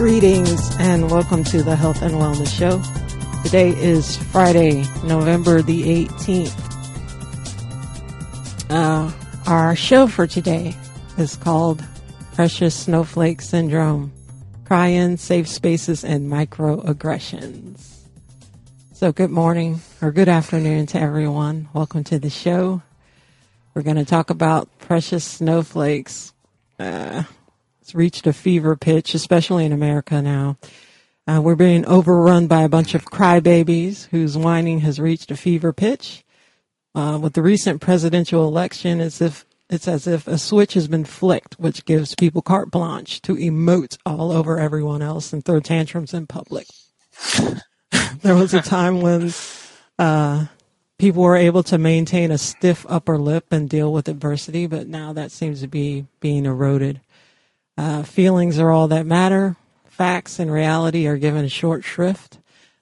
Greetings and welcome to the Health and Wellness Show. Today is Friday, November the 18th. Uh, our show for today is called Precious Snowflake Syndrome Cry in, Safe Spaces, and Microaggressions. So, good morning or good afternoon to everyone. Welcome to the show. We're going to talk about precious snowflakes. Uh, it's reached a fever pitch, especially in America now. Uh, we're being overrun by a bunch of crybabies whose whining has reached a fever pitch. Uh, with the recent presidential election, it's if it's as if a switch has been flicked, which gives people carte blanche to emote all over everyone else and throw tantrums in public. there was a time when uh, people were able to maintain a stiff upper lip and deal with adversity, but now that seems to be being eroded. Uh, feelings are all that matter. Facts and reality are given short shrift.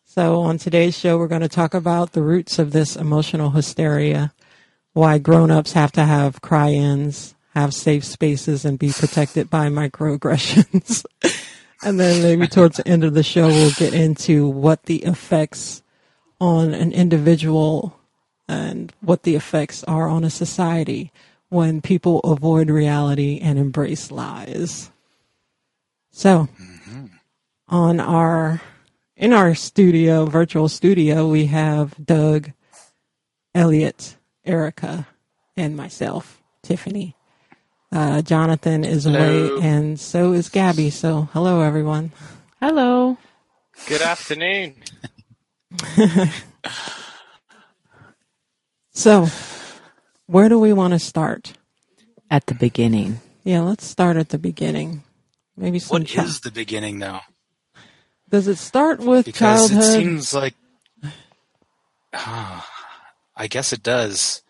So on today's show, we're going to talk about the roots of this emotional hysteria, why grown-ups have to have cry-ins, have safe spaces, and be protected by microaggressions. and then maybe towards the end of the show, we'll get into what the effects on an individual and what the effects are on a society when people avoid reality and embrace lies. So, mm-hmm. on our in our studio, virtual studio, we have Doug, Elliot, Erica, and myself, Tiffany. Uh, Jonathan is hello. away, and so is Gabby. So, hello, everyone. Hello. Good afternoon. so, where do we want to start? At the beginning. Yeah, let's start at the beginning. Maybe some. What is the beginning, though? Does it start with because childhood? it seems like. Uh, I guess it does,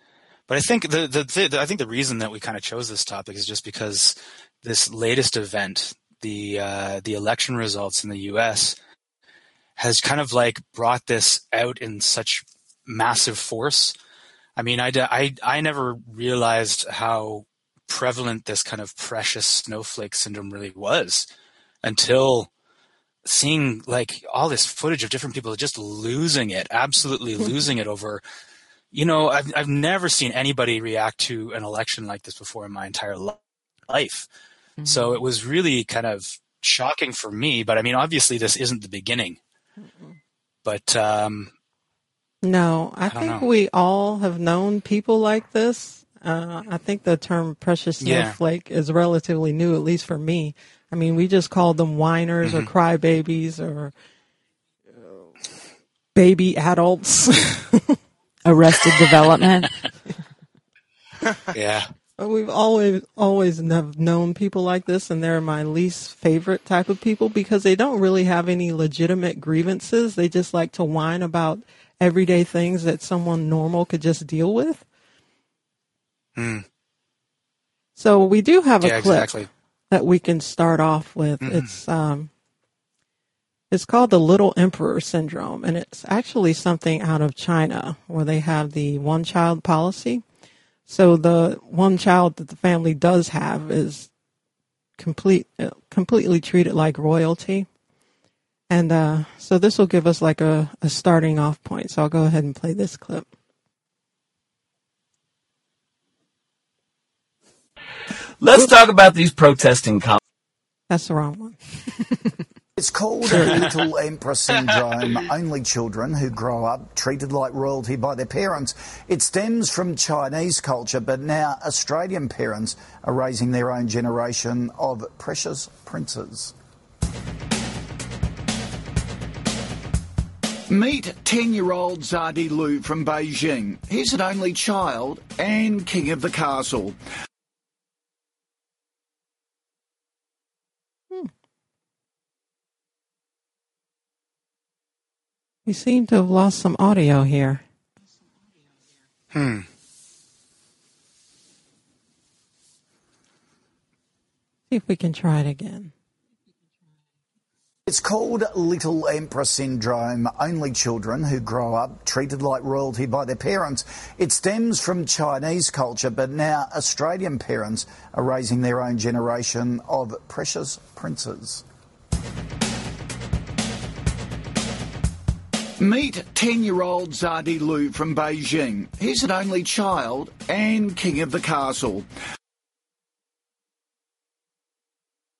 but I think the, the, the I think the reason that we kind of chose this topic is just because this latest event, the uh, the election results in the U.S., has kind of like brought this out in such massive force I mean, I, I, I never realized how prevalent this kind of precious snowflake syndrome really was until seeing like all this footage of different people just losing it, absolutely losing it over. You know, I've I've never seen anybody react to an election like this before in my entire life. Mm-hmm. So it was really kind of shocking for me. But I mean, obviously, this isn't the beginning. Mm-hmm. But um, no, I, I think we all have known people like this. Uh, I think the term precious snowflake yeah. is relatively new, at least for me. I mean, we just called them whiners mm-hmm. or crybabies or uh, baby adults. Arrested development. yeah. We've always always have known people like this, and they're my least favorite type of people because they don't really have any legitimate grievances. They just like to whine about everyday things that someone normal could just deal with. Hmm. So we do have a clip exactly. that we can start off with. Mm-hmm. It's um, it's called the Little Emperor Syndrome, and it's actually something out of China where they have the one child policy. So the one child that the family does have is complete, uh, completely treated like royalty. And uh, so this will give us like a, a starting off point. So I'll go ahead and play this clip. Let's talk about these protesting. Com- That's the wrong one. It's called Little Emperor Syndrome. Only children who grow up treated like royalty by their parents. It stems from Chinese culture, but now Australian parents are raising their own generation of precious princes. Meet 10 year old Zadi Lu from Beijing. He's an only child and king of the castle. Hmm. We seem to have lost some audio here. Hmm. See if we can try it again. It's called Little Emperor Syndrome. Only children who grow up treated like royalty by their parents. It stems from Chinese culture, but now Australian parents are raising their own generation of precious princes. Meet 10 year old Zadi Lu from Beijing. He's an only child and king of the castle.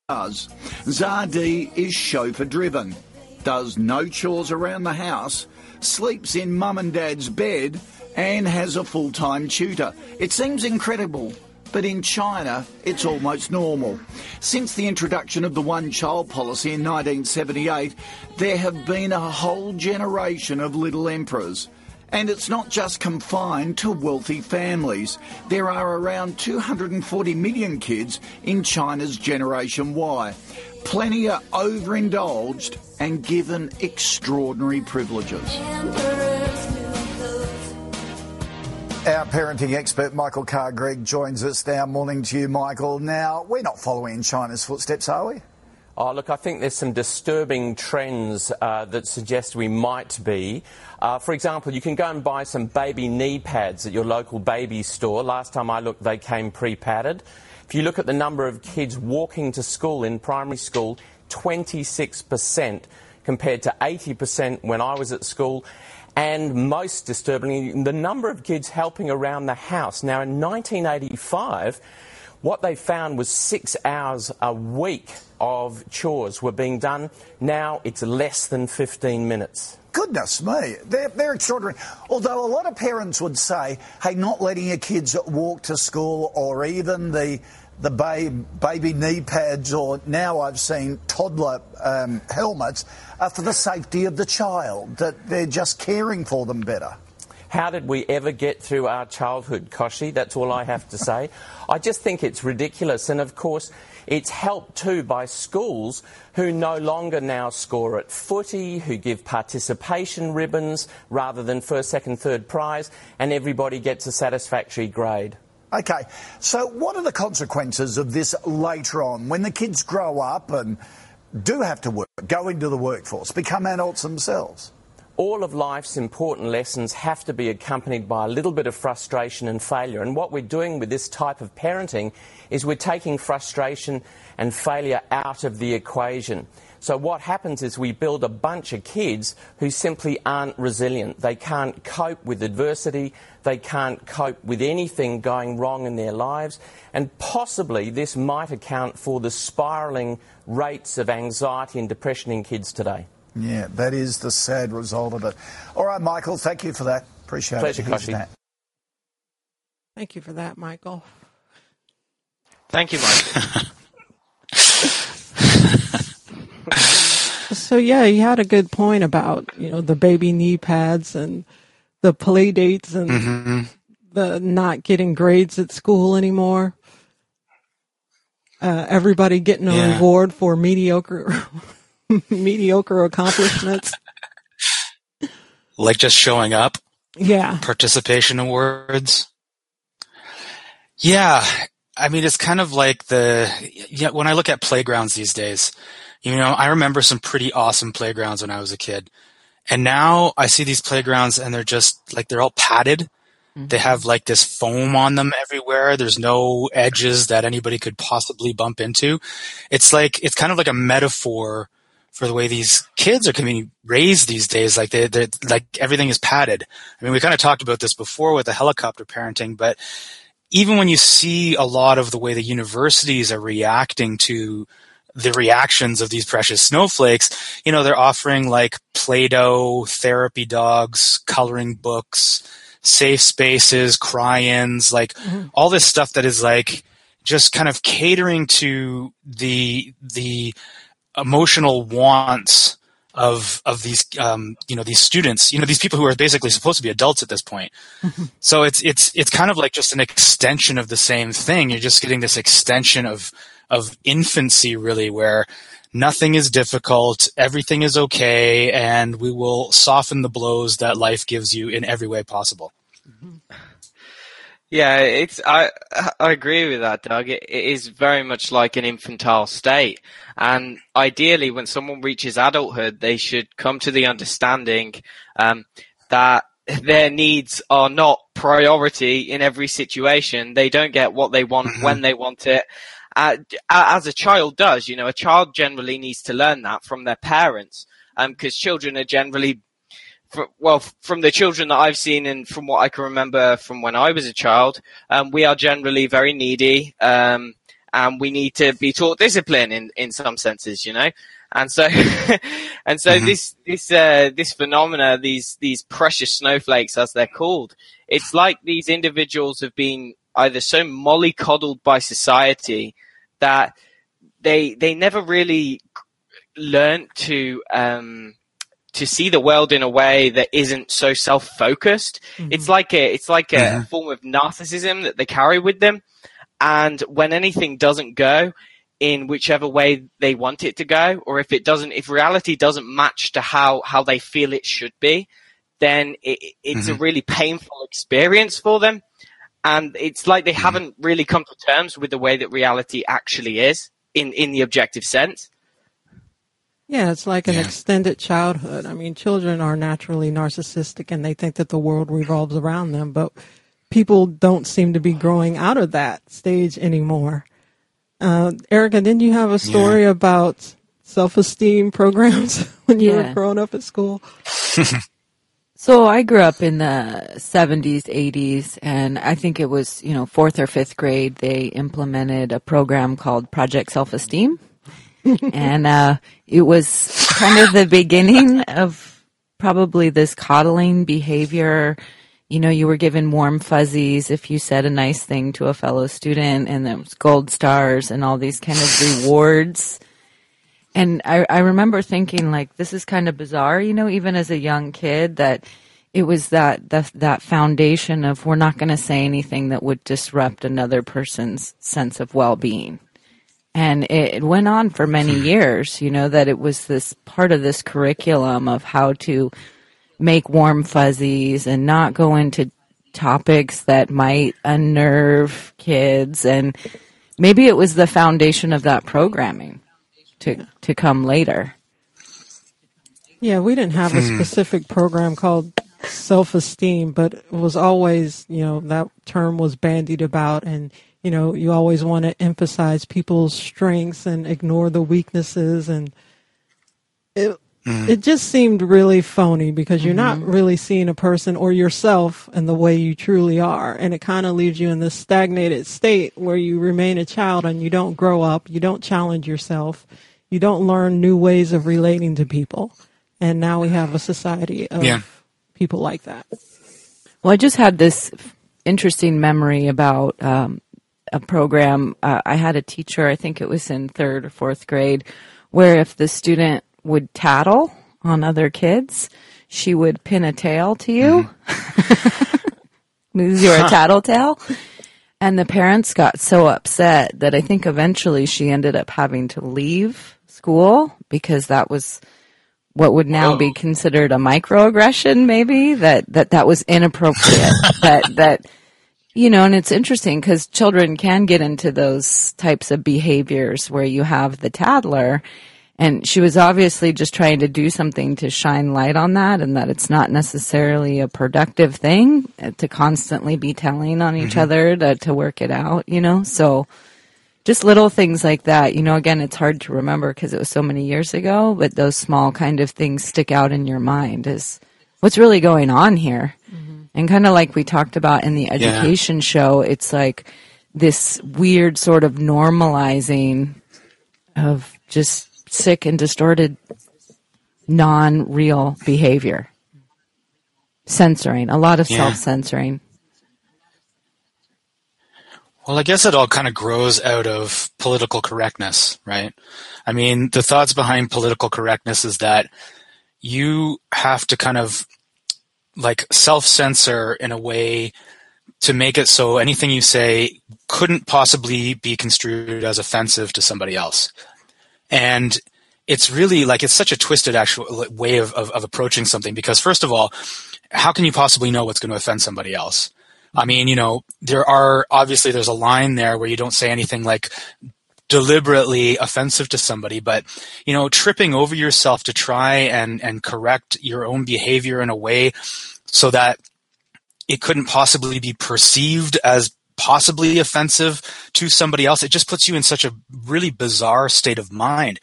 Zadi is chauffeur driven, does no chores around the house, sleeps in mum and dad's bed, and has a full time tutor. It seems incredible, but in China, it's almost normal. Since the introduction of the one child policy in 1978, there have been a whole generation of little emperors. And it's not just confined to wealthy families. There are around 240 million kids in China's Generation Y. Plenty are overindulged and given extraordinary privileges. Our parenting expert Michael Carr Gregg joins us now. Morning to you, Michael. Now, we're not following in China's footsteps, are we? Oh, look, I think there's some disturbing trends uh, that suggest we might be. Uh, for example, you can go and buy some baby knee pads at your local baby store. Last time I looked, they came pre padded. If you look at the number of kids walking to school in primary school, 26% compared to 80% when I was at school. And most disturbingly, the number of kids helping around the house. Now, in 1985, what they found was six hours a week of chores were being done. Now it's less than 15 minutes. Goodness me, they're, they're extraordinary. Although a lot of parents would say, hey, not letting your kids walk to school or even the the babe, baby knee pads, or now I've seen toddler um, helmets, are for the safety of the child, that they're just caring for them better. How did we ever get through our childhood, Kochie? That's all I have to say. I just think it's ridiculous. And of course, it's helped too by schools who no longer now score at footy, who give participation ribbons rather than first, second, third prize, and everybody gets a satisfactory grade. Okay, so what are the consequences of this later on when the kids grow up and do have to work, go into the workforce, become adults themselves? all of life's important lessons have to be accompanied by a little bit of frustration and failure. And what we're doing with this type of parenting is we're taking frustration and failure out of the equation. So what happens is we build a bunch of kids who simply aren't resilient. They can't cope with adversity. They can't cope with anything going wrong in their lives. And possibly this might account for the spiralling rates of anxiety and depression in kids today. Yeah, that is the sad result of it. All right, Michael, thank you for that. Appreciate Pleasure, it. Here's Kochie. Thank you for that, Michael. Thank you, Mike. So yeah, he had a good point about you know the baby knee pads and the play dates and hmm the not getting grades at school anymore. Uh, everybody getting a Yeah. reward for mediocre mediocre accomplishments. Like just showing up, Yeah, participation awards. Yeah, I mean, it's kind of like the, yeah, when I look at playgrounds these days, you know, I remember some pretty awesome playgrounds when I was a kid. And now I see these playgrounds and they're just like, they're all padded. Mm-hmm. They have like this foam on them everywhere. There's no edges that anybody could possibly bump into. It's like, it's kind of like a metaphor for the way these kids are being raised these days. Like they, they like everything is padded. I mean, we kind of talked about this before with the helicopter parenting, but even when you see a lot of the way the universities are reacting to the reactions of these precious snowflakes, you know, they're offering like Play-Doh, therapy dogs, coloring books, safe spaces, cry-ins, like mm-hmm. all this stuff that is like just kind of catering to the, the emotional wants of of these um, you know these students you know these people who are basically supposed to be adults at this point. So it's it's it's kind of like just an extension of the same thing. You're just getting this extension of of infancy really where nothing is difficult everything is okay and we will soften the blows that life gives you in every way possible Yeah, it's I I agree with that, Doug. It, it is very much like an infantile state, and ideally, when someone reaches adulthood, they should come to the understanding um, that their needs are not priority in every situation. They don't get what they want when they want it. Uh, as a child does, you know, a child generally needs to learn that from their parents, because children are generally for, well, from the children that I've seen and from what I can remember from when I was a child, um, we are generally very needy, um, and we need to be taught discipline in, in some senses, you know. And so, and so Mhm. this this uh, this phenomena, these these precious snowflakes, as they're called, it's like these individuals have been either so mollycoddled by society that they they never really learned to um, to see the world in a way that isn't so self focused. Mm-hmm. It's like a it's like a Mhm. form of narcissism that they carry with them, and when anything doesn't go in whichever way they want it to go, or if it doesn't, if reality doesn't match to how how they feel it should be, then it, it's a mm-hmm. really painful experience for them. And it's like they mm-hmm. haven't really come to terms with the way that reality actually is in, in the objective sense. Yeah, it's like an Yeah. extended childhood. I mean, children are naturally narcissistic and they think that the world revolves around them, but people don't seem to be growing out of that stage anymore. Uh, Erica, didn't you have a story about self-esteem programs when you were growing up at school? So I grew up in the 70s, 80s, and I think it was, you know, fourth or fifth grade, they implemented a program called Project Self Esteem. And uh, it was kind of the beginning of probably this coddling behavior. You know, you were given warm fuzzies if you said a nice thing to a fellow student, and there was gold stars and all these kind of rewards. And I, I remember thinking like, this is kind of bizarre, you know, even as a young kid that it was that, that, that foundation of we're not going to say anything that would disrupt another person's sense of well-being. And it, it went on for many years, you know, that it was this part of this curriculum of how to make warm fuzzies and not go into topics that might unnerve kids. And maybe it was the foundation of that programming to, to come later. Yeah, we didn't have a hmm. specific program called self-esteem, but it was always, you know, that term was bandied about and, you know, you always want to emphasize people's strengths and ignore the weaknesses and it it just seemed really phony because you're not really seeing a person or yourself in the way you truly are and it kind of leaves you in this stagnated state where you remain a child and you don't grow up, you don't challenge yourself, you don't learn new ways of relating to people. And now we have a society of Yeah. people like that. Well, I just had this interesting memory about um, a program. Uh, I had a teacher, I think it was in third or fourth grade, where if the student would tattle on other kids, she would pin a tail to you. Because you're a tattletale. And the parents got so upset that I think eventually she ended up having to leave school because that was what would now be considered a microaggression maybe that that that was inappropriate that that you know and it's interesting cuz children can get into those types of behaviors where you have the tattler and she was obviously just trying to do something to shine light on that and that it's not necessarily a productive thing uh, to constantly be telling on each other to, to work it out you know so just little things like that. You know, again, it's hard to remember because it was so many years ago, but those small kind of things stick out in your mind is what's really going on here. And kind of like we talked about in the education show, it's like this weird sort of normalizing of just sick and distorted non real behavior. Censoring, a lot of Yeah. self censoring. Well, I guess it all kind of grows out of political correctness, right? I mean, the thoughts behind political correctness is that you have to kind of like self censor in a way to make it so anything you say couldn't possibly be construed as offensive to somebody else. And it's really like it's such a twisted actual way of, of, of approaching something because first of all, how can you possibly know what's going to offend somebody else? I mean, you know, there are obviously there's a line there where you don't say anything like deliberately offensive to somebody, but you know, tripping over yourself to try and and correct your own behavior in a way so that it couldn't possibly be perceived as possibly offensive to somebody else. It just puts you in such a really bizarre state of mind.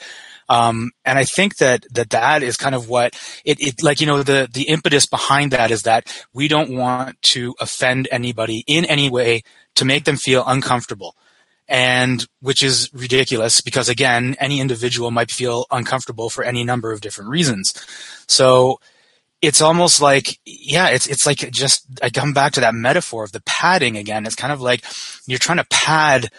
Um, and I think that, that that is kind of what it, it, like, you know, the, the impetus behind that is that we don't want to offend anybody in any way to make them feel uncomfortable. And which is ridiculous because again, any individual might feel uncomfortable for any number of different reasons. So, it's almost like yeah it's it's like just i come back to that metaphor of the padding again it's kind of like you're trying to pad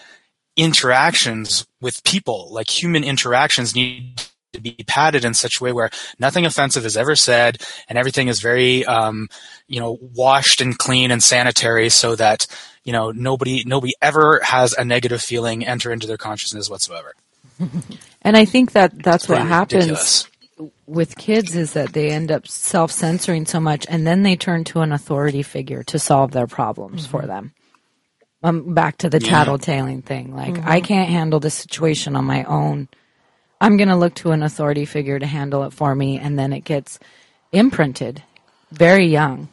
interactions with people like human interactions need to be padded in such a way where nothing offensive is ever said and everything is very um, you know washed and clean and sanitary so that you know nobody nobody ever has a negative feeling enter into their consciousness whatsoever and i think that that's what happens ridiculous with kids is that they end up self censoring so much and then they turn to an authority figure to solve their problems mm-hmm. for them. Um, back to the yeah. tattletaling thing. Like, mm-hmm. I can't handle this situation on my own. I'm going to look to an authority figure to handle it for me, and then it gets imprinted very young.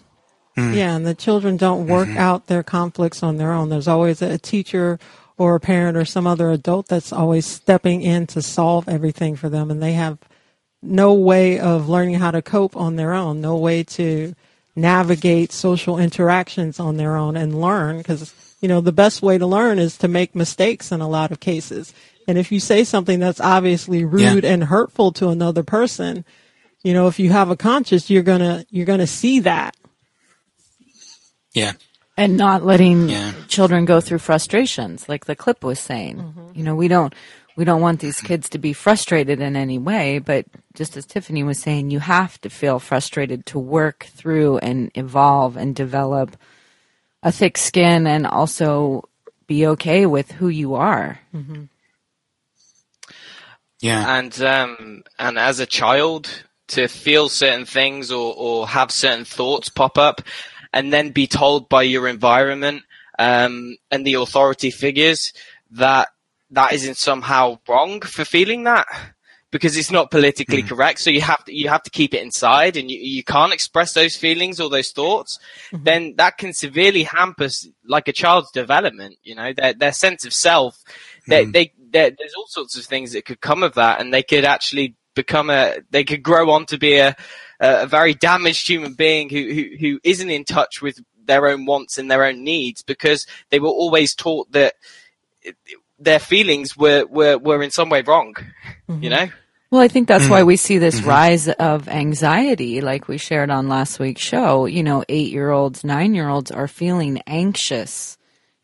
Mm. Yeah, and the children don't work mm-hmm. out their conflicts on their own. There's always a teacher or a parent or some other adult that's always stepping in to solve everything for them, and they have no way of learning how to cope on their own, no way to navigate social interactions on their own and learn because you know the best way to learn is to make mistakes in a lot of cases and if you say something that's obviously rude yeah. and hurtful to another person you know if you have a conscience you're gonna you're gonna see that yeah and not letting yeah. children go through frustrations like the clip was saying mm-hmm. you know we don't we don't want these kids to be frustrated in any way, but just as Tiffany was saying, you have to feel frustrated to work through and evolve and develop a thick skin and also be okay with who you are. Mm-hmm. Yeah. And um, and as a child, to feel certain things or, or have certain thoughts pop up and then be told by your environment um, and the authority figures that that isn't somehow wrong for feeling that because it's not politically mm. correct. So you have to you have to keep it inside, and you, you can't express those feelings or those thoughts. Mm-hmm. Then that can severely hamper like a child's development. You know, their their sense of self. Mm. They, they there's all sorts of things that could come of that, and they could actually become a they could grow on to be a a very damaged human being who who, who isn't in touch with their own wants and their own needs because they were always taught that their feelings were, were, were in some way wrong, mm-hmm. you know? Well, I think that's mm-hmm. why we see this mm-hmm. rise of anxiety, like we shared on last week's show. You know, eight year olds, nine year olds are feeling anxious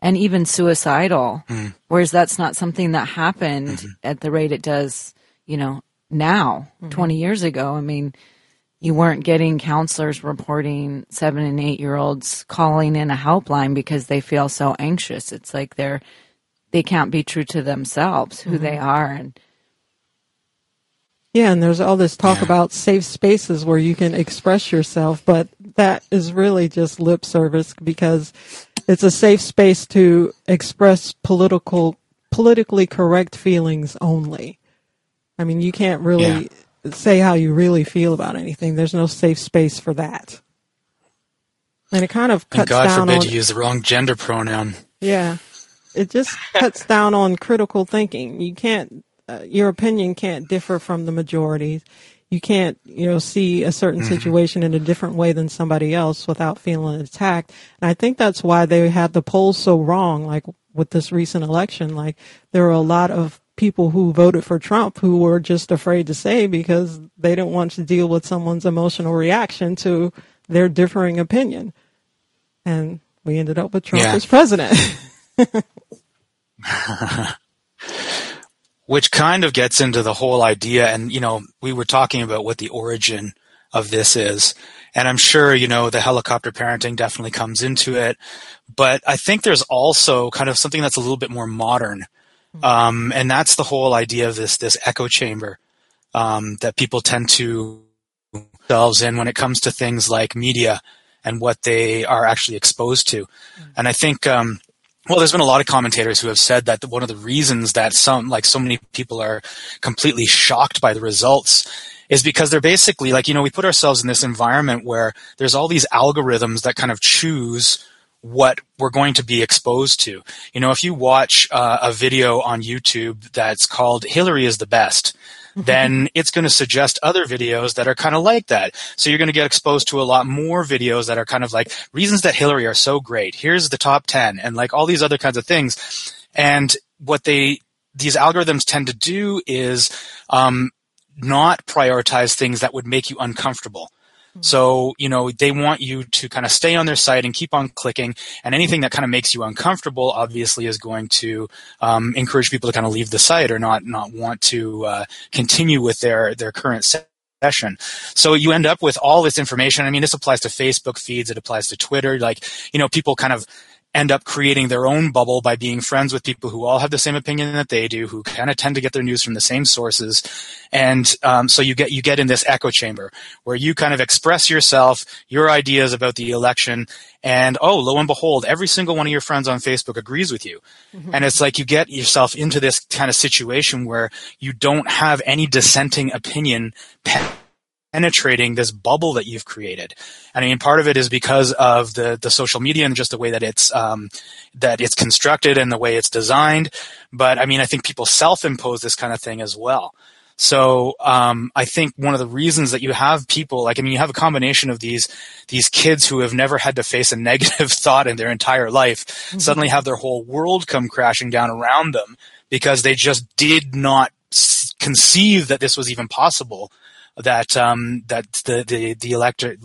and even suicidal, mm. whereas that's not something that happened mm-hmm. at the rate it does, you know, now, mm-hmm. 20 years ago. I mean, you weren't getting counselors reporting seven and eight year olds calling in a helpline because they feel so anxious. It's like they're they can't be true to themselves, who mm-hmm. they are, and yeah, and there's all this talk yeah. about safe spaces where you can express yourself, but that is really just lip service because it's a safe space to express political, politically correct feelings only. I mean, you can't really yeah. say how you really feel about anything. There's no safe space for that. And it kind of cuts and God down forbid on, you use the wrong gender pronoun. Yeah, it just cuts down on critical thinking. You can't, uh, your opinion can't differ from the majority. You can't, you know, see a certain mm-hmm. situation in a different way than somebody else without feeling attacked. And I think that's why they had the polls so wrong, like with this recent election. Like there were a lot of people who voted for Trump who were just afraid to say because they didn't want to deal with someone's emotional reaction to their differing opinion. And we ended up with Trump yeah. as president. Which kind of gets into the whole idea, and you know, we were talking about what the origin of this is. And I'm sure, you know, the helicopter parenting definitely comes into it. But I think there's also kind of something that's a little bit more modern. Um, and that's the whole idea of this, this echo chamber, um, that people tend to themselves in when it comes to things like media and what they are actually exposed to. And I think, um, well, there's been a lot of commentators who have said that one of the reasons that some, like so many people are completely shocked by the results is because they're basically like, you know, we put ourselves in this environment where there's all these algorithms that kind of choose what we're going to be exposed to. You know, if you watch uh, a video on YouTube that's called Hillary is the best, then it's going to suggest other videos that are kind of like that. So you're going to get exposed to a lot more videos that are kind of like reasons that Hillary are so great. Here's the top 10 and like all these other kinds of things. And what they, these algorithms tend to do is, um, not prioritize things that would make you uncomfortable. So, you know, they want you to kind of stay on their site and keep on clicking. And anything that kind of makes you uncomfortable, obviously, is going to um, encourage people to kind of leave the site or not not want to uh, continue with their their current session. So you end up with all this information. I mean, this applies to Facebook feeds. It applies to Twitter. Like, you know, people kind of end up creating their own bubble by being friends with people who all have the same opinion that they do, who kind of tend to get their news from the same sources, and um, so you get you get in this echo chamber where you kind of express yourself, your ideas about the election, and oh, lo and behold, every single one of your friends on Facebook agrees with you, mm-hmm. and it's like you get yourself into this kind of situation where you don't have any dissenting opinion penetrating this bubble that you've created. And I mean, part of it is because of the, the social media and just the way that it's, um, that it's constructed and the way it's designed. But I mean, I think people self-impose this kind of thing as well. So um, I think one of the reasons that you have people like I mean you have a combination of these these kids who have never had to face a negative thought in their entire life mm-hmm. suddenly have their whole world come crashing down around them because they just did not conceive that this was even possible that um, that the the the elector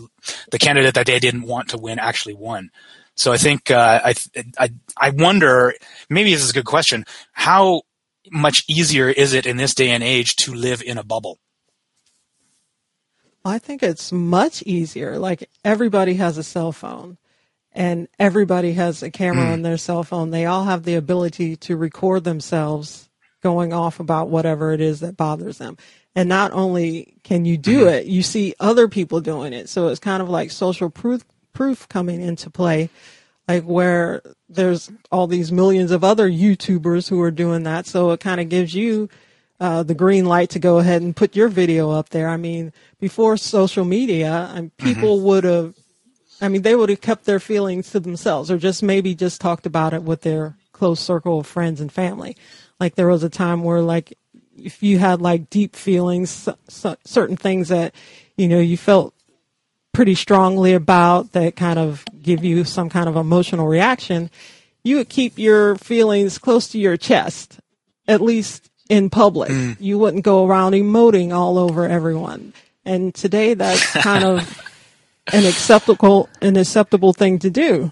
the candidate that they didn't want to win actually won. So I think uh, I, I I wonder maybe this is a good question. How much easier is it in this day and age to live in a bubble? I think it's much easier. Like everybody has a cell phone and everybody has a camera mm. on their cell phone. They all have the ability to record themselves going off about whatever it is that bothers them. And not only can you do mm-hmm. it, you see other people doing it. So it's kind of like social proof, proof coming into play, like where there's all these millions of other YouTubers who are doing that. So it kind of gives you uh, the green light to go ahead and put your video up there. I mean, before social media, um, people mm-hmm. would have, I mean, they would have kept their feelings to themselves or just maybe just talked about it with their close circle of friends and family. Like there was a time where like if you had like deep feelings, certain things that, you know, you felt pretty strongly about that kind of give you some kind of emotional reaction, you would keep your feelings close to your chest, at least in public. Mm. You wouldn't go around emoting all over everyone. And today that's kind of an acceptable, an acceptable thing to do.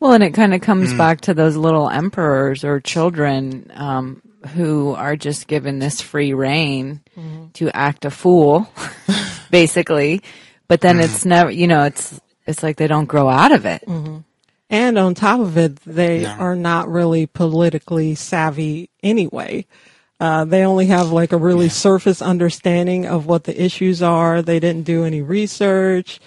Well, and it kind of comes mm. back to those little emperors or children um, who are just given this free rein mm-hmm. to act a fool, basically. But then it's mm. never, you know, it's it's like they don't grow out of it. Mm-hmm. And on top of it, they are not really politically savvy anyway. Uh, they only have like a really surface understanding of what the issues are. They didn't do any research.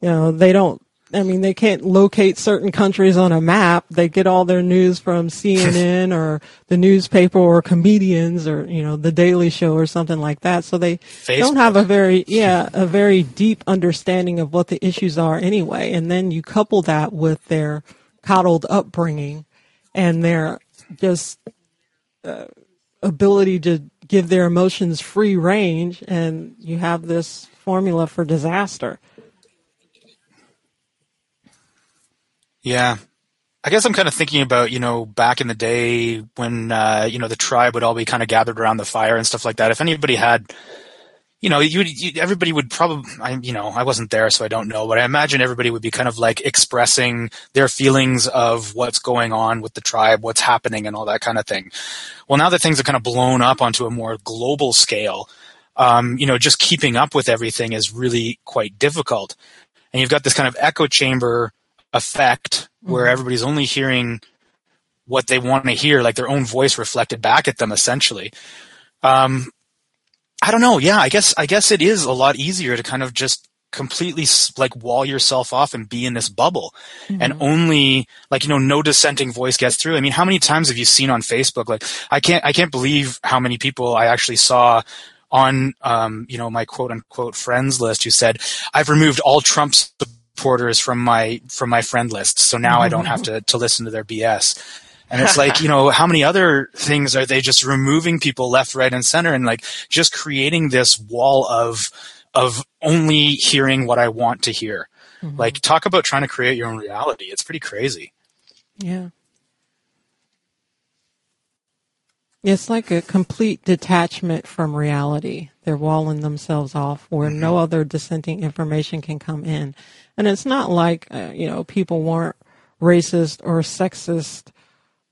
You know, they don't I mean, they can't locate certain countries on a map. They get all their news from CNN or the newspaper or comedians or, you know, the Daily Show or something like that. So they Facebook. don't have a very, yeah, a very deep understanding of what the issues are anyway. And then you couple that with their coddled upbringing and their just uh, ability to give their emotions free range and you have this formula for disaster. Yeah. I guess I'm kind of thinking about, you know, back in the day when, uh, you know, the tribe would all be kind of gathered around the fire and stuff like that. If anybody had, you know, you, you everybody would probably, I, you know, I wasn't there, so I don't know, but I imagine everybody would be kind of like expressing their feelings of what's going on with the tribe, what's happening, and all that kind of thing. Well, now that things are kind of blown up onto a more global scale, um, you know, just keeping up with everything is really quite difficult. And you've got this kind of echo chamber effect where mm-hmm. everybody's only hearing what they want to hear, like their own voice reflected back at them, essentially. Um, I don't know. Yeah, I guess I guess it is a lot easier to kind of just completely like wall yourself off and be in this bubble mm-hmm. and only like you know no dissenting voice gets through i mean how many times have you seen on facebook like i can't i can't believe how many people i actually saw on um, you know my quote unquote friends list who said i've removed all trump's supporters from my from my friend list. So now I don't have to to listen to their BS. And it's like, you know, how many other things are they just removing people left, right, and center and like just creating this wall of, of only hearing what I want to hear. Mm-hmm. Like talk about trying to create your own reality. It's pretty crazy. Yeah. It's like a complete detachment from reality. They're walling themselves off where mm-hmm. no other dissenting information can come in. And it's not like, uh, you know, people weren't racist or sexist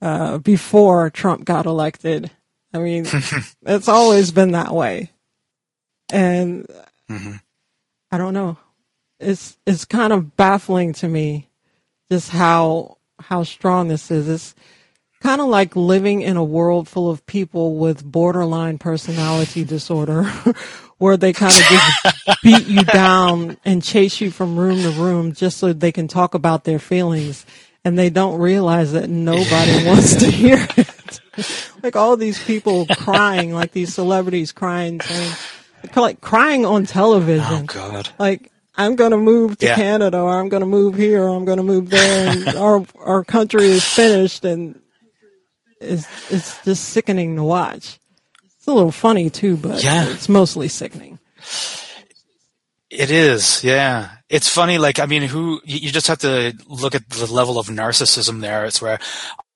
uh, before Trump got elected. I mean, it's always been that way. And mm-hmm. I don't know. It's it's kind of baffling to me just how how strong this is. It's kind of like living in a world full of people with borderline personality disorder where they kind of just beat you down and chase you from room to room just so they can talk about their feelings and they don't realize that nobody wants to hear it. like all these people crying, like these celebrities crying, saying, like crying on television. Oh God! Like I'm going to move to Yeah. Canada, or I'm going to move here, or I'm going to move there, and our our country is finished, and it's it's just sickening to watch. It's a little funny too, but Yeah. it's mostly sickening. It is, yeah. It's funny, like, I mean, who, you you just have to look at the level of narcissism there. It's where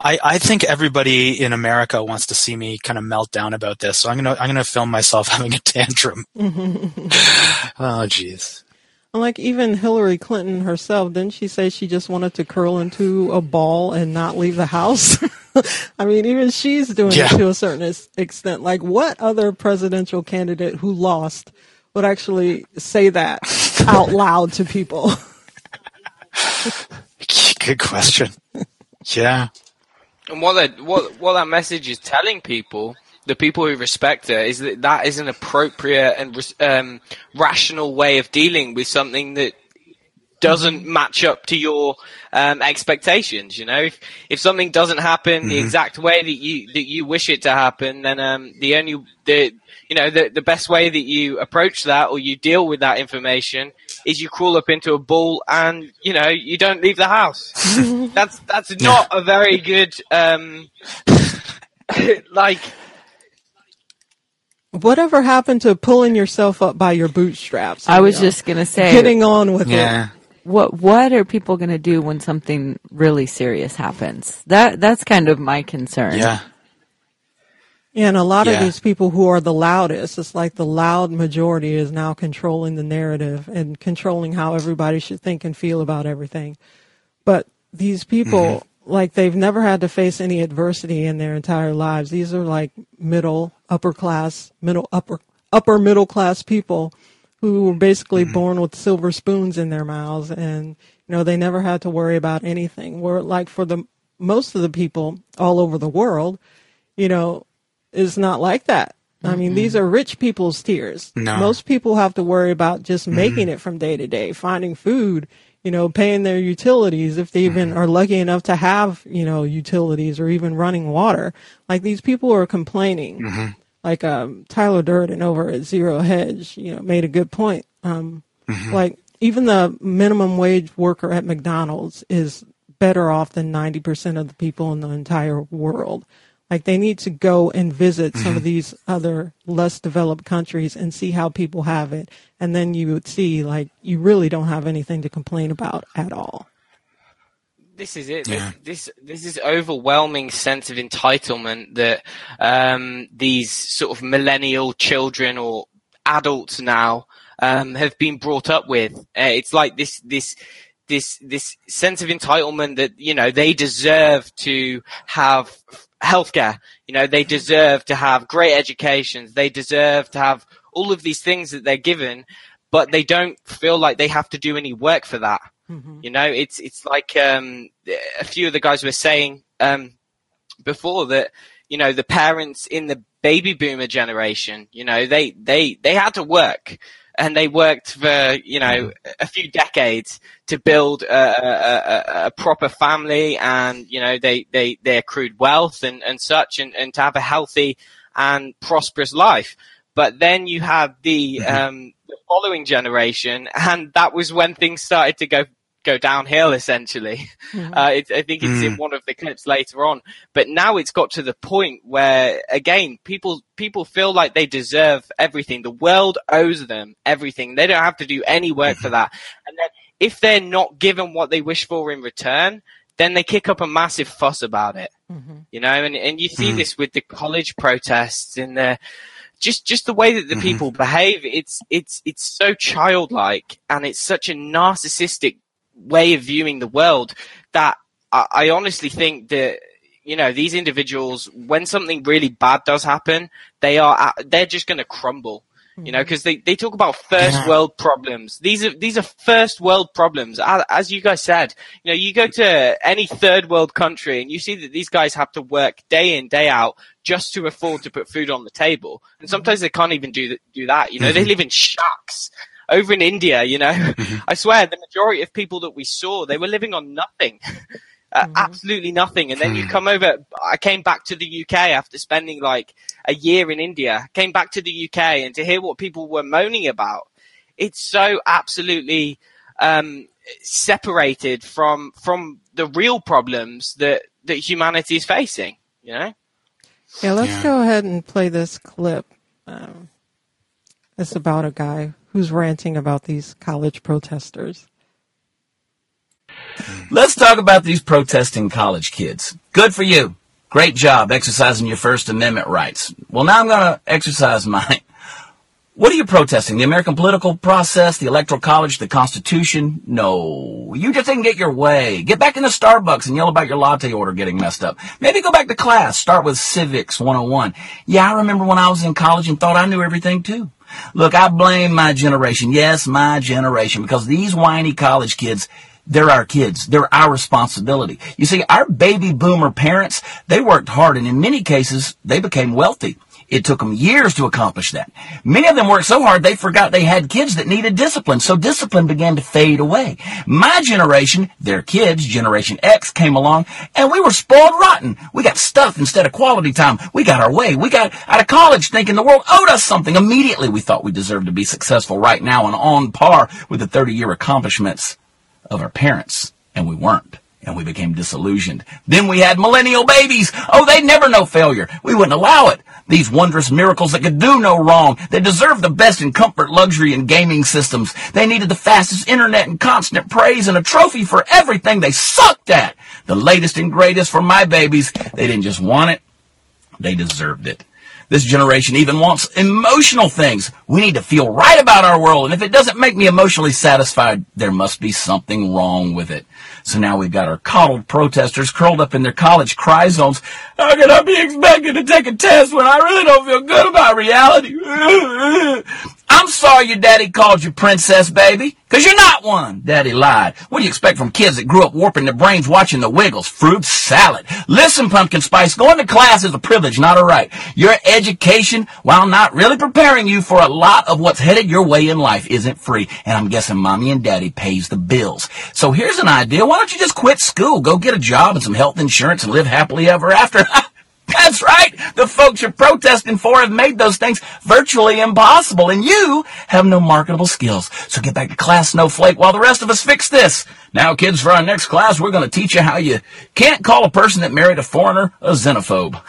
I, I think everybody in America wants to see me kind of melt down about this. So I'm going to, I'm going to film myself having a tantrum. oh, jeez. And like even Hillary Clinton herself, didn't she say she just wanted to curl into a ball and not leave the house? I mean, even she's doing Yeah. it to a certain extent. Like, what other presidential candidate who lost would actually say that out loud to people? Good question. Yeah. And what that what what that message is telling people, the people who respect her, is that that is an appropriate and um, rational way of dealing with something that doesn't match up to your um, expectations. You know, if if something doesn't happen the exact way that you that you wish it to happen, then um, the only the you know the the best way that you approach that or you deal with that information is you crawl up into a ball and you know you don't leave the house. that's that's not a very good um, like Whatever happened to pulling yourself up by your bootstraps? I was know, just gonna say, getting on with Yeah. it. what what are people gonna do when something really serious happens? That that's kind of my concern. Yeah. And a lot of these people who are the loudest, it's like the loud majority is now controlling the narrative and controlling how everybody should think and feel about everything. But these people, mm-hmm. Like they've never had to face any adversity in their entire lives. These are like middle, upper class, middle, upper, upper middle class people who were basically mm-hmm. born with silver spoons in their mouths and, you know, they never had to worry about anything. Where like for the most of the people all over the world, you know, is not like that. I mean, these are rich people's tears. No. Most people have to worry about just mm-hmm. making it from day to day, finding food, you know, paying their utilities if they even are lucky enough to have, you know, utilities or even running water. Like these people are complaining. Like um, Tyler Durden over at Zero Hedge, you know, made a good point. Um, Like even the minimum wage worker at McDonald's is better off than 90% of the people in the entire world. Like they need to go and visit some of these other less developed countries and see how people have it. And then you would see like you really don't have anything to complain about at all. this is it. Yeah. This this is overwhelming sense of entitlement that um, these sort of millennial children or adults now um, have been brought up with. Uh, it's like this this this this sense of entitlement that you know they deserve to have healthcare. You know they deserve to have great educations. They deserve to have all of these things that they're given, but they don't feel like they have to do any work for that. You know, it's it's like um, a few of the guys were saying um, before that. You know, the parents in the baby boomer generation. You know, they they they had to work, and they worked for you know a few decades to build a, a, a, proper family, and you know they they they accrued wealth and and such, and and to have a healthy and prosperous life. But then you had the um, the following generation, and that was when things started to go go downhill essentially. Mm-hmm. Uh, it, I think it's mm. in one of the clips later on. But now it's got to the point where again, people people feel like they deserve everything. The world owes them everything. They don't have to do any work for mm-hmm. that. And then if they're not given what they wish for in return, then they kick up a massive fuss about it. Mm-hmm. You know, and and you see mm. this with the college protests and the just just the way that the mm-hmm. people behave. It's it's it's so childlike and it's such a narcissistic way of viewing the world that I, I honestly think that you know these individuals when something really bad does happen they are they're just going to crumble you know, because they, they talk about first yeah. world problems. These are these are first world problems. As you guys said, you know, you go to any third world country and you see that these guys have to work day in day out just to afford to put food on the table, and sometimes they can't even do do that. You know, mm-hmm. they live in shacks. Over in India, you know, mm-hmm. I swear the majority of people that we saw, they were living on nothing. Uh, mm-hmm. absolutely nothing. And then you hmm. come over. I came back to the UK after spending like a year in India. Came back to the UK and to hear what people were moaning about, it's so absolutely um, separated from from the real problems that that humanity is facing. You know. Yeah, let's yeah. go ahead and play this clip. Um, it's about a guy who's ranting about these college protesters. Let's talk about these protesting college kids. Good for you. Great job exercising your First Amendment rights. Well, now I'm going to exercise mine. What are you protesting? The American political process, the electoral college, the constitution? No. You just didn't get your way. Get back into Starbucks and yell about your latte order getting messed up. Maybe go back to class. Start with civics 101. Yeah, I remember when I was in college and thought I knew everything too. Look, I blame my generation. Yes, my generation because these whiny college kids, they're our kids. They're our responsibility. You see, our baby boomer parents, they worked hard and in many cases, they became wealthy. It took them years to accomplish that. Many of them worked so hard they forgot they had kids that needed discipline, so discipline began to fade away. My generation, their kids, Generation X, came along and we were spoiled rotten. We got stuff instead of quality time. We got our way. We got out of college thinking the world owed us something. Immediately we thought we deserved to be successful right now and on par with the 30 year accomplishments of our parents, and we weren't. And we became disillusioned. Then we had millennial babies. Oh, they never know failure. We wouldn't allow it. These wondrous miracles that could do no wrong. They deserved the best in comfort, luxury, and gaming systems. They needed the fastest internet and constant praise and a trophy for everything they sucked at. The latest and greatest for my babies. They didn't just want it. They deserved it. This generation even wants emotional things. We need to feel right about our world. And if it doesn't make me emotionally satisfied, there must be something wrong with it. So now we've got our coddled protesters curled up in their college cry zones. How can I be expected to take a test when I really don't feel good about reality? I'm sorry your daddy called you princess, baby. Cause you're not one. Daddy lied. What do you expect from kids that grew up warping their brains watching the Wiggles? Fruit salad. Listen, Pumpkin Spice, going to class is a privilege, not a right. Your education, while not really preparing you for a lot of what's headed your way in life, isn't free. And I'm guessing mommy and daddy pays the bills. So here's an idea. Why don't you just quit school, go get a job and some health insurance and live happily ever after? That's right. The folks you're protesting for have made those things virtually impossible, and you have no marketable skills. So get back to class, Snowflake, while the rest of us fix this. Now, kids, for our next class, we're going to teach you how you can't call a person that married a foreigner a xenophobe.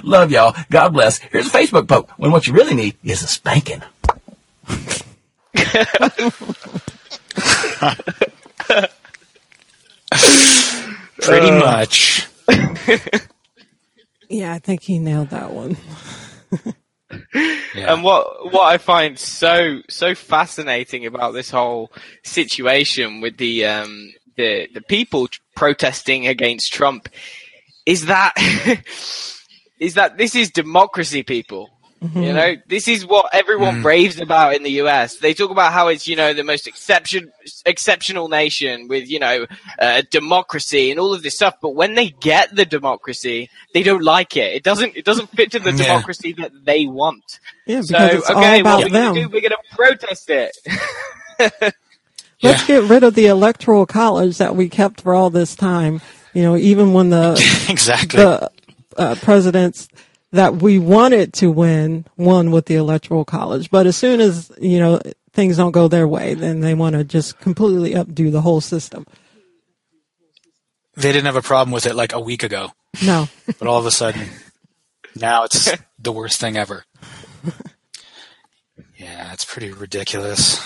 Love y'all. God bless. Here's a Facebook poke when what you really need is a spanking. Pretty much. Yeah, I think he nailed that one. yeah. And what what I find so so fascinating about this whole situation with the um, the the people protesting against Trump is that is that this is democracy, people. Mm-hmm. You know, this is what everyone mm. raves about in the US. They talk about how it's, you know, the most exception, exceptional nation with, you know, uh, democracy and all of this stuff. But when they get the democracy, they don't like it. It doesn't, it doesn't fit to the yeah. democracy that they want. Yeah, because so, it's okay, all about what them. We're going to protest it. Let's yeah. get rid of the electoral college that we kept for all this time. You know, even when the, exactly the uh, presidents, that we wanted to win won with the electoral college. But as soon as, you know, things don't go their way, then they want to just completely updo the whole system. They didn't have a problem with it like a week ago. No. but all of a sudden, now it's the worst thing ever. Yeah, it's pretty ridiculous.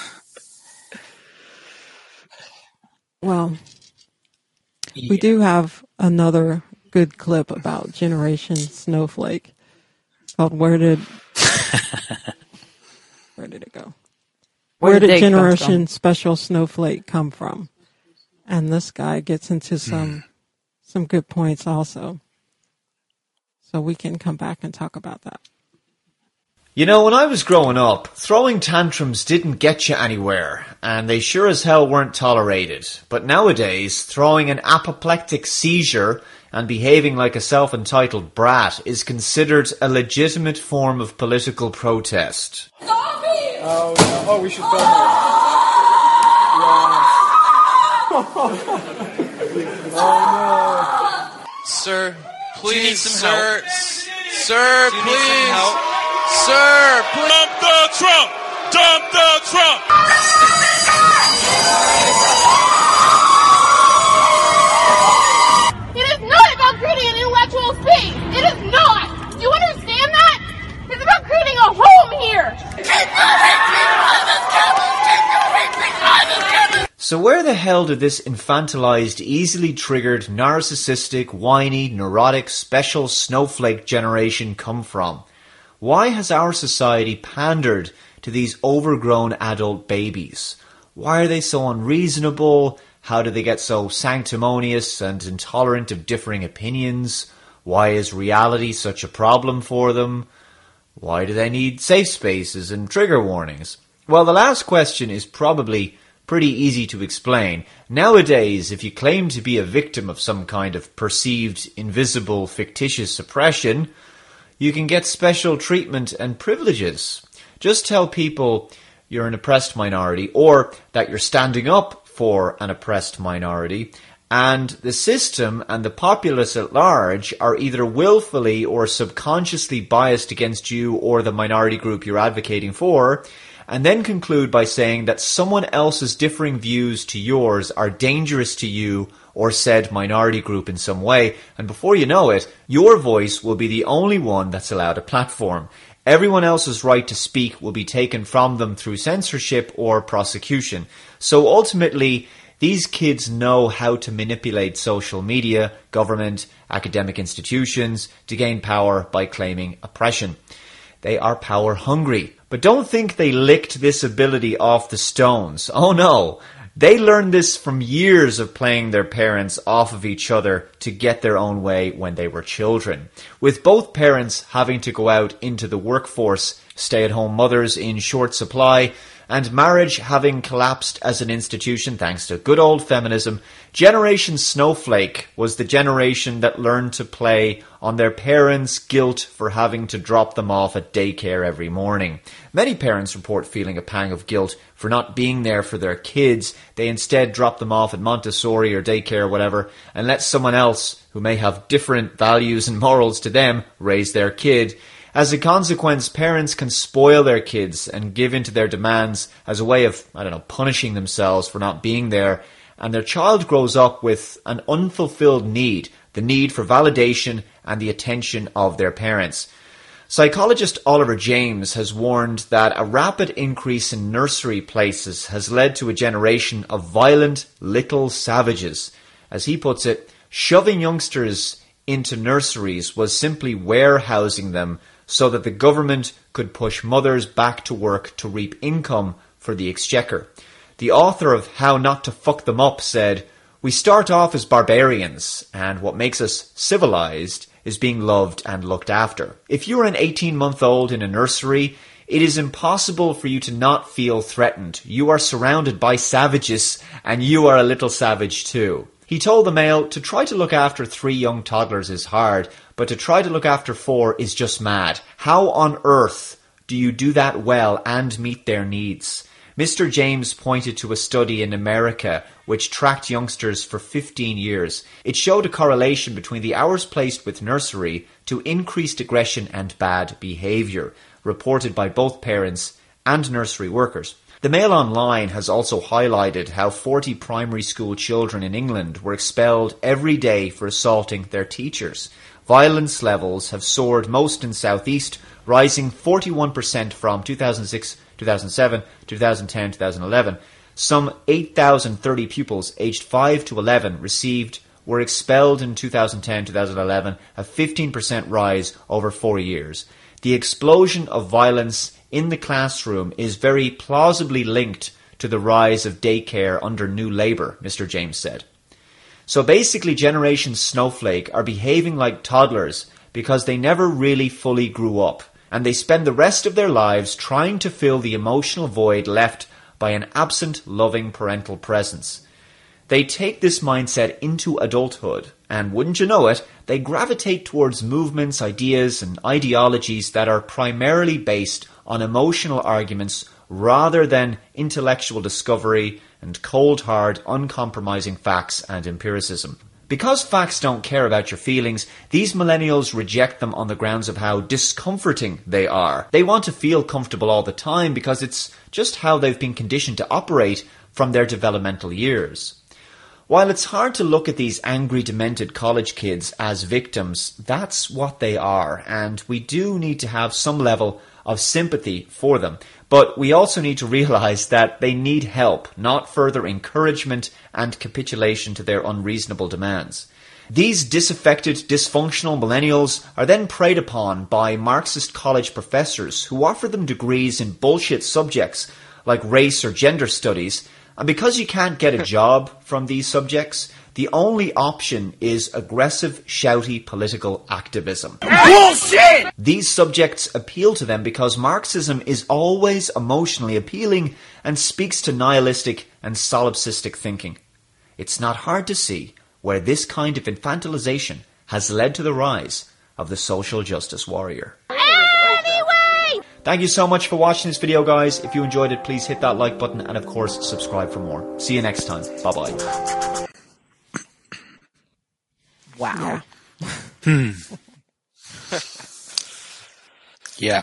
Well, we do have another good clip about Generation Snowflake called "Where Did Where Did It Go? Where, Where did did Generation? Special Snowflake come from?" And this guy gets into hmm. some some good points also. So we can come back and talk about that. You know, when I was growing up, throwing tantrums didn't get you anywhere, and they sure as hell weren't tolerated. But nowadays, throwing an apoplectic seizure and behaving like a self-entitled brat is considered a legitimate form of political protest. Oh, no. oh, we should film it. oh no. Sir, please, some sir, s- sir, please, sir, please. Dump the Trump, dump the Trump. It is not about creating an intellectual space. It is not. Do you understand that? It's about creating a home here. So where the hell did this infantilized, easily triggered, narcissistic, whiny, neurotic, special snowflake generation come from? Why has our society pandered to these overgrown adult babies? Why are they so unreasonable? How do they get so sanctimonious and intolerant of differing opinions? Why is reality such a problem for them? Why do they need safe spaces and trigger warnings? Well, the last question is probably pretty easy to explain. Nowadays, if you claim to be a victim of some kind of perceived, invisible, fictitious oppression, you can get special treatment and privileges. Just tell people you're an oppressed minority or that you're standing up for an oppressed minority, and the system and the populace at large are either willfully or subconsciously biased against you or the minority group you're advocating for, and then conclude by saying that someone else's differing views to yours are dangerous to you or said minority group in some way, and before you know it, your voice will be the only one that's allowed a platform. Everyone else's right to speak will be taken from them through censorship or prosecution. So ultimately, these kids know how to manipulate social media, government, academic institutions to gain power by claiming oppression. They are power hungry. But don't think they licked this ability off the stones. Oh no. They learned this from years of playing their parents off of each other to get their own way when they were children. With both parents having to go out into the workforce, stay at home mothers in short supply, and marriage having collapsed as an institution thanks to good old feminism, Generation Snowflake was the generation that learned to play on their parents' guilt for having to drop them off at daycare every morning. Many parents report feeling a pang of guilt for not being there for their kids. They instead drop them off at Montessori or daycare or whatever and let someone else who may have different values and morals to them raise their kid. As a consequence, parents can spoil their kids and give in to their demands as a way of, I don't know, punishing themselves for not being there. And their child grows up with an unfulfilled need, the need for validation and the attention of their parents. Psychologist Oliver James has warned that a rapid increase in nursery places has led to a generation of violent little savages. As he puts it, shoving youngsters into nurseries was simply warehousing them so that the government could push mothers back to work to reap income for the exchequer. The author of How Not to Fuck Them Up said, We start off as barbarians, and what makes us civilized is being loved and looked after. If you're an 18 month old in a nursery, it is impossible for you to not feel threatened. You are surrounded by savages, and you are a little savage too. He told the Mail to try to look after three young toddlers is hard, but to try to look after four is just mad. How on earth do you do that well and meet their needs? Mr. James pointed to a study in America which tracked youngsters for 15 years. It showed a correlation between the hours placed with nursery to increased aggression and bad behaviour, reported by both parents and nursery workers. The Mail Online has also highlighted how 40 primary school children in England were expelled every day for assaulting their teachers. Violence levels have soared most in Southeast, rising 41% from 2006 2007, 2010, 2011. Some 8,030 pupils aged 5 to 11 received were expelled in 2010, 2011, a 15% rise over four years. The explosion of violence in the classroom is very plausibly linked to the rise of daycare under New Labour, Mr. James said. So basically, Generation Snowflake are behaving like toddlers because they never really fully grew up, and they spend the rest of their lives trying to fill the emotional void left by an absent, loving parental presence. They take this mindset into adulthood, and wouldn't you know it, they gravitate towards movements, ideas, and ideologies that are primarily based on emotional arguments rather than intellectual discovery and cold, hard, uncompromising facts and empiricism. Because facts don't care about your feelings, these millennials reject them on the grounds of how discomforting they are. They want to feel comfortable all the time because it's just how they've been conditioned to operate from their developmental years. While it's hard to look at these angry, demented college kids as victims, that's what they are, and we do need to have some level of sympathy for them. But we also need to realize that they need help, not further encouragement and capitulation to their unreasonable demands. These disaffected, dysfunctional millennials are then preyed upon by Marxist college professors who offer them degrees in bullshit subjects like race or gender studies. And because you can't get a job from these subjects, the only option is aggressive, shouty political activism. Bullshit! These subjects appeal to them because Marxism is always emotionally appealing and speaks to nihilistic and solipsistic thinking. It's not hard to see where this kind of infantilization has led to the rise of the social justice warrior. Anyway! Thank you so much for watching this video, guys. If you enjoyed it, please hit that like button and, of course, subscribe for more. See you next time. Bye bye. Wow. Hmm. yeah.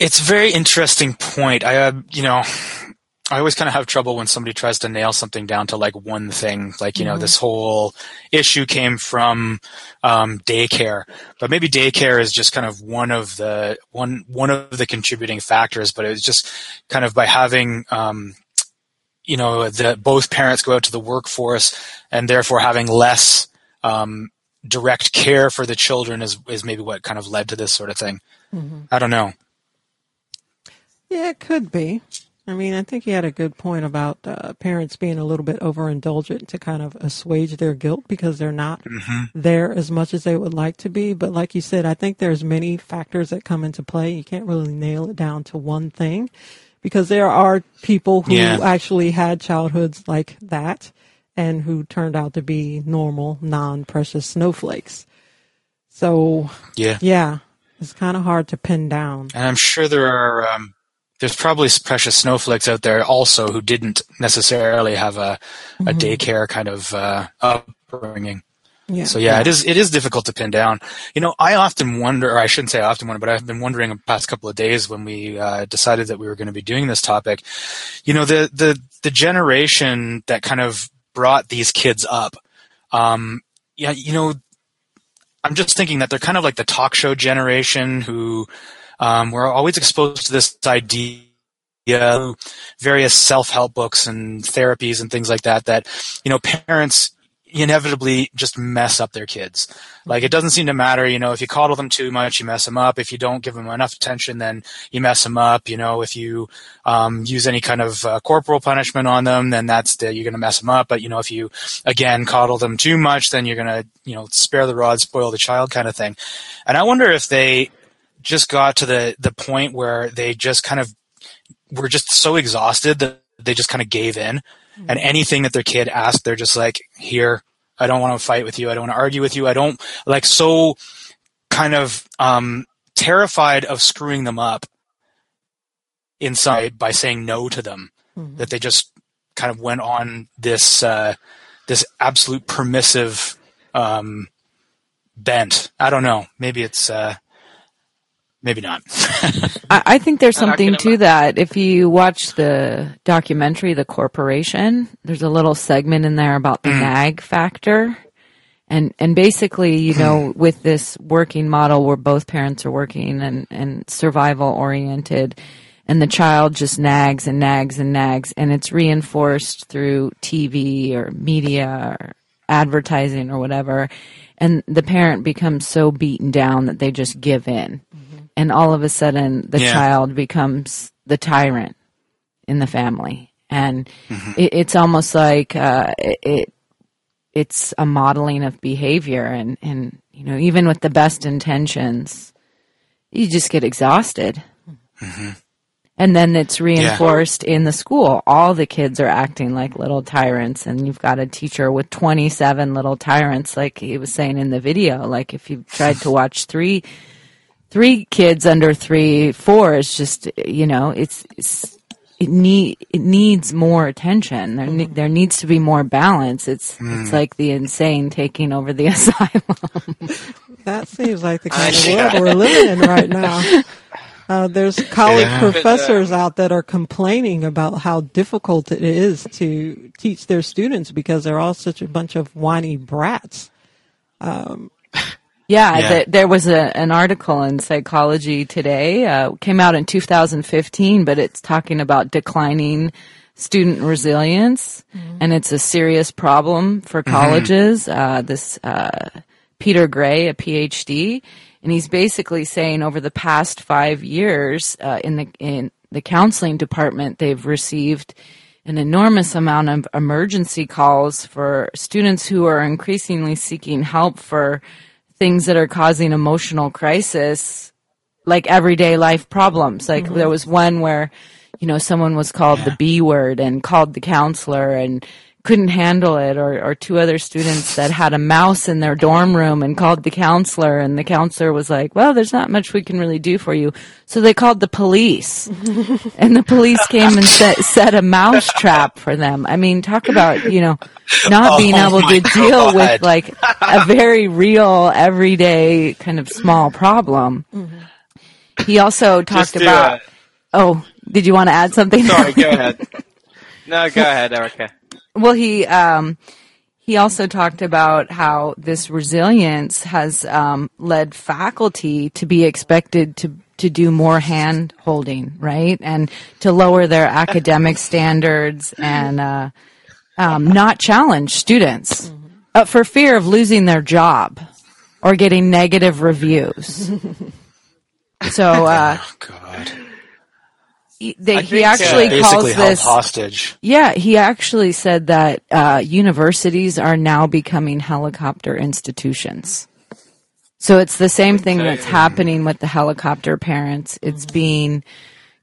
It's a very interesting point. I, uh, you know, I always kind of have trouble when somebody tries to nail something down to like one thing. Like, you know, Mhm. this whole issue came from um, daycare, but maybe daycare is just kind of one of the one one of the contributing factors. But it was just kind of by having um, you know that both parents go out to the workforce and therefore having less um, direct care for the children is is maybe what kind of led to this sort of thing. Mhm. I don't know. Yeah, it could be. I mean, I think he had a good point about uh, parents being a little bit overindulgent to kind of assuage their guilt because they're not Mhm. there as much as they would like to be. But like you said, I think there's many factors that come into play. You can't really nail it down to one thing because there are people who Yeah. actually had childhoods like that and who turned out to be normal, non-precious snowflakes. So Yeah. yeah, it's kind of hard to pin down. And I'm sure there are um, there's probably precious snowflakes out there also who didn't necessarily have a, a Mhm. daycare kind of uh, upbringing. Yeah. So yeah, it is it is difficult to pin down. You know, I often wonder, or I shouldn't say I often wonder, but I've been wondering the past couple of days when we uh, decided that we were going to be doing this topic. You know, the the the generation that kind of brought these kids up. Um, yeah, you know, I'm just thinking that they're kind of like the talk show generation who um, were always exposed to this idea various self-help books and therapies and things like that that you know parents inevitably just mess up their kids. Like it doesn't seem to matter you know if you coddle them too much you mess them up. If you don't give them enough attention then you mess them up you know. If you um, use any kind of uh, corporal punishment on them then that's the, you're going to mess them up. But you know if you again coddle them too much then you're going to you know spare the rod spoil the child kind of thing. And i wonder if they just got to the the point where they just kind of were just so exhausted that they just kind of gave in and anything that their kid asked they're just like here i don't want to fight with you i don't want to argue with you i don't like so kind of um terrified of screwing them up inside by saying no to them. Mm-hmm. That they just kind of went on this uh, this absolute permissive um, bent. I don't know. Maybe it's uh, maybe not. I, I think there's something to that. If you watch the documentary, The Corporation, there's a little segment in there about the Mm. nag factor. And, and basically, you know, with this working model where both parents are working and, and survival oriented, and the child just nags and nags and nags, and it's reinforced through TV or media or advertising or whatever, and the parent becomes so beaten down that they just give in. And all of a sudden, the Yeah. child becomes the tyrant in the family. And Mhm. it, it's almost like uh, it, it it's a modeling of behavior and, and you know even with the best intentions you just get exhausted and then it's reinforced in the school all the kids are acting like little tyrants and you've got a teacher with 27 little tyrants like he was saying in the video like if you tried to watch three three kids under three four is just you know it's, it's it need it needs more attention. There ne- there needs to be more balance. It's it's Mm. like the insane taking over the asylum. That seems like the kind of world we're living in right now. Uh, there's college Yeah. professors out that are complaining about how difficult it is to teach their students because they're all such a bunch of whiny brats. Um, Yeah, Yeah. th- there was a, an article in Psychology Today, uh, came out in 2015, but it's talking about declining student resilience, and it's a serious problem for Mhm. colleges. Uh, this uh, Peter Gray, a PhD, and he's basically saying over the past five years uh, in the in the counseling department, they've received an enormous amount of emergency calls for students who are increasingly seeking help for things that are causing emotional crisis, like everyday life problems. Like Mhm. there was one where, you know, someone was called the B word and called the counselor and couldn't handle it or, or two other students that had a mouse in their dorm room and called the counselor and the counselor was like, well, there's not much we can really do for you. So they called the police and the police came and set, set a mouse trap for them. I mean, talk about, you know, not Oh being able to deal with like a very real, everyday kind of small problem. He also talked about, uh, oh, did you want to add something? Sorry, go ahead. No, go ahead, Erica. Well, he um, he also talked about how this resilience has um, led faculty to be expected to to do more hand holding, right, and to lower their academic standards and uh, um, not challenge students uh, for fear of losing their job or getting negative reviews. So, uh, he, they, he think, uh, actually basically calls held this hostage. Yeah, he actually said that uh, universities are now becoming helicopter institutions. So it's the same thing that's happening with the helicopter parents. It's being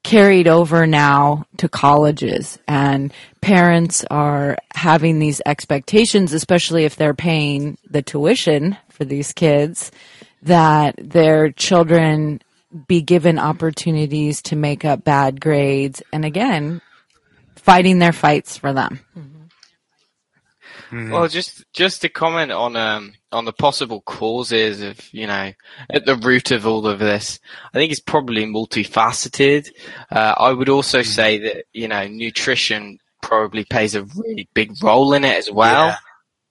carried over now to colleges and parents are having these expectations, especially if they're paying the tuition for these kids, that their children be given opportunities to make up bad grades and again, fighting their fights for them. Well, just just to comment on um on the possible causes of you know at the root of all of this, I think it's probably multifaceted. Uh, I would also say that you know nutrition probably plays a really big role in it as well.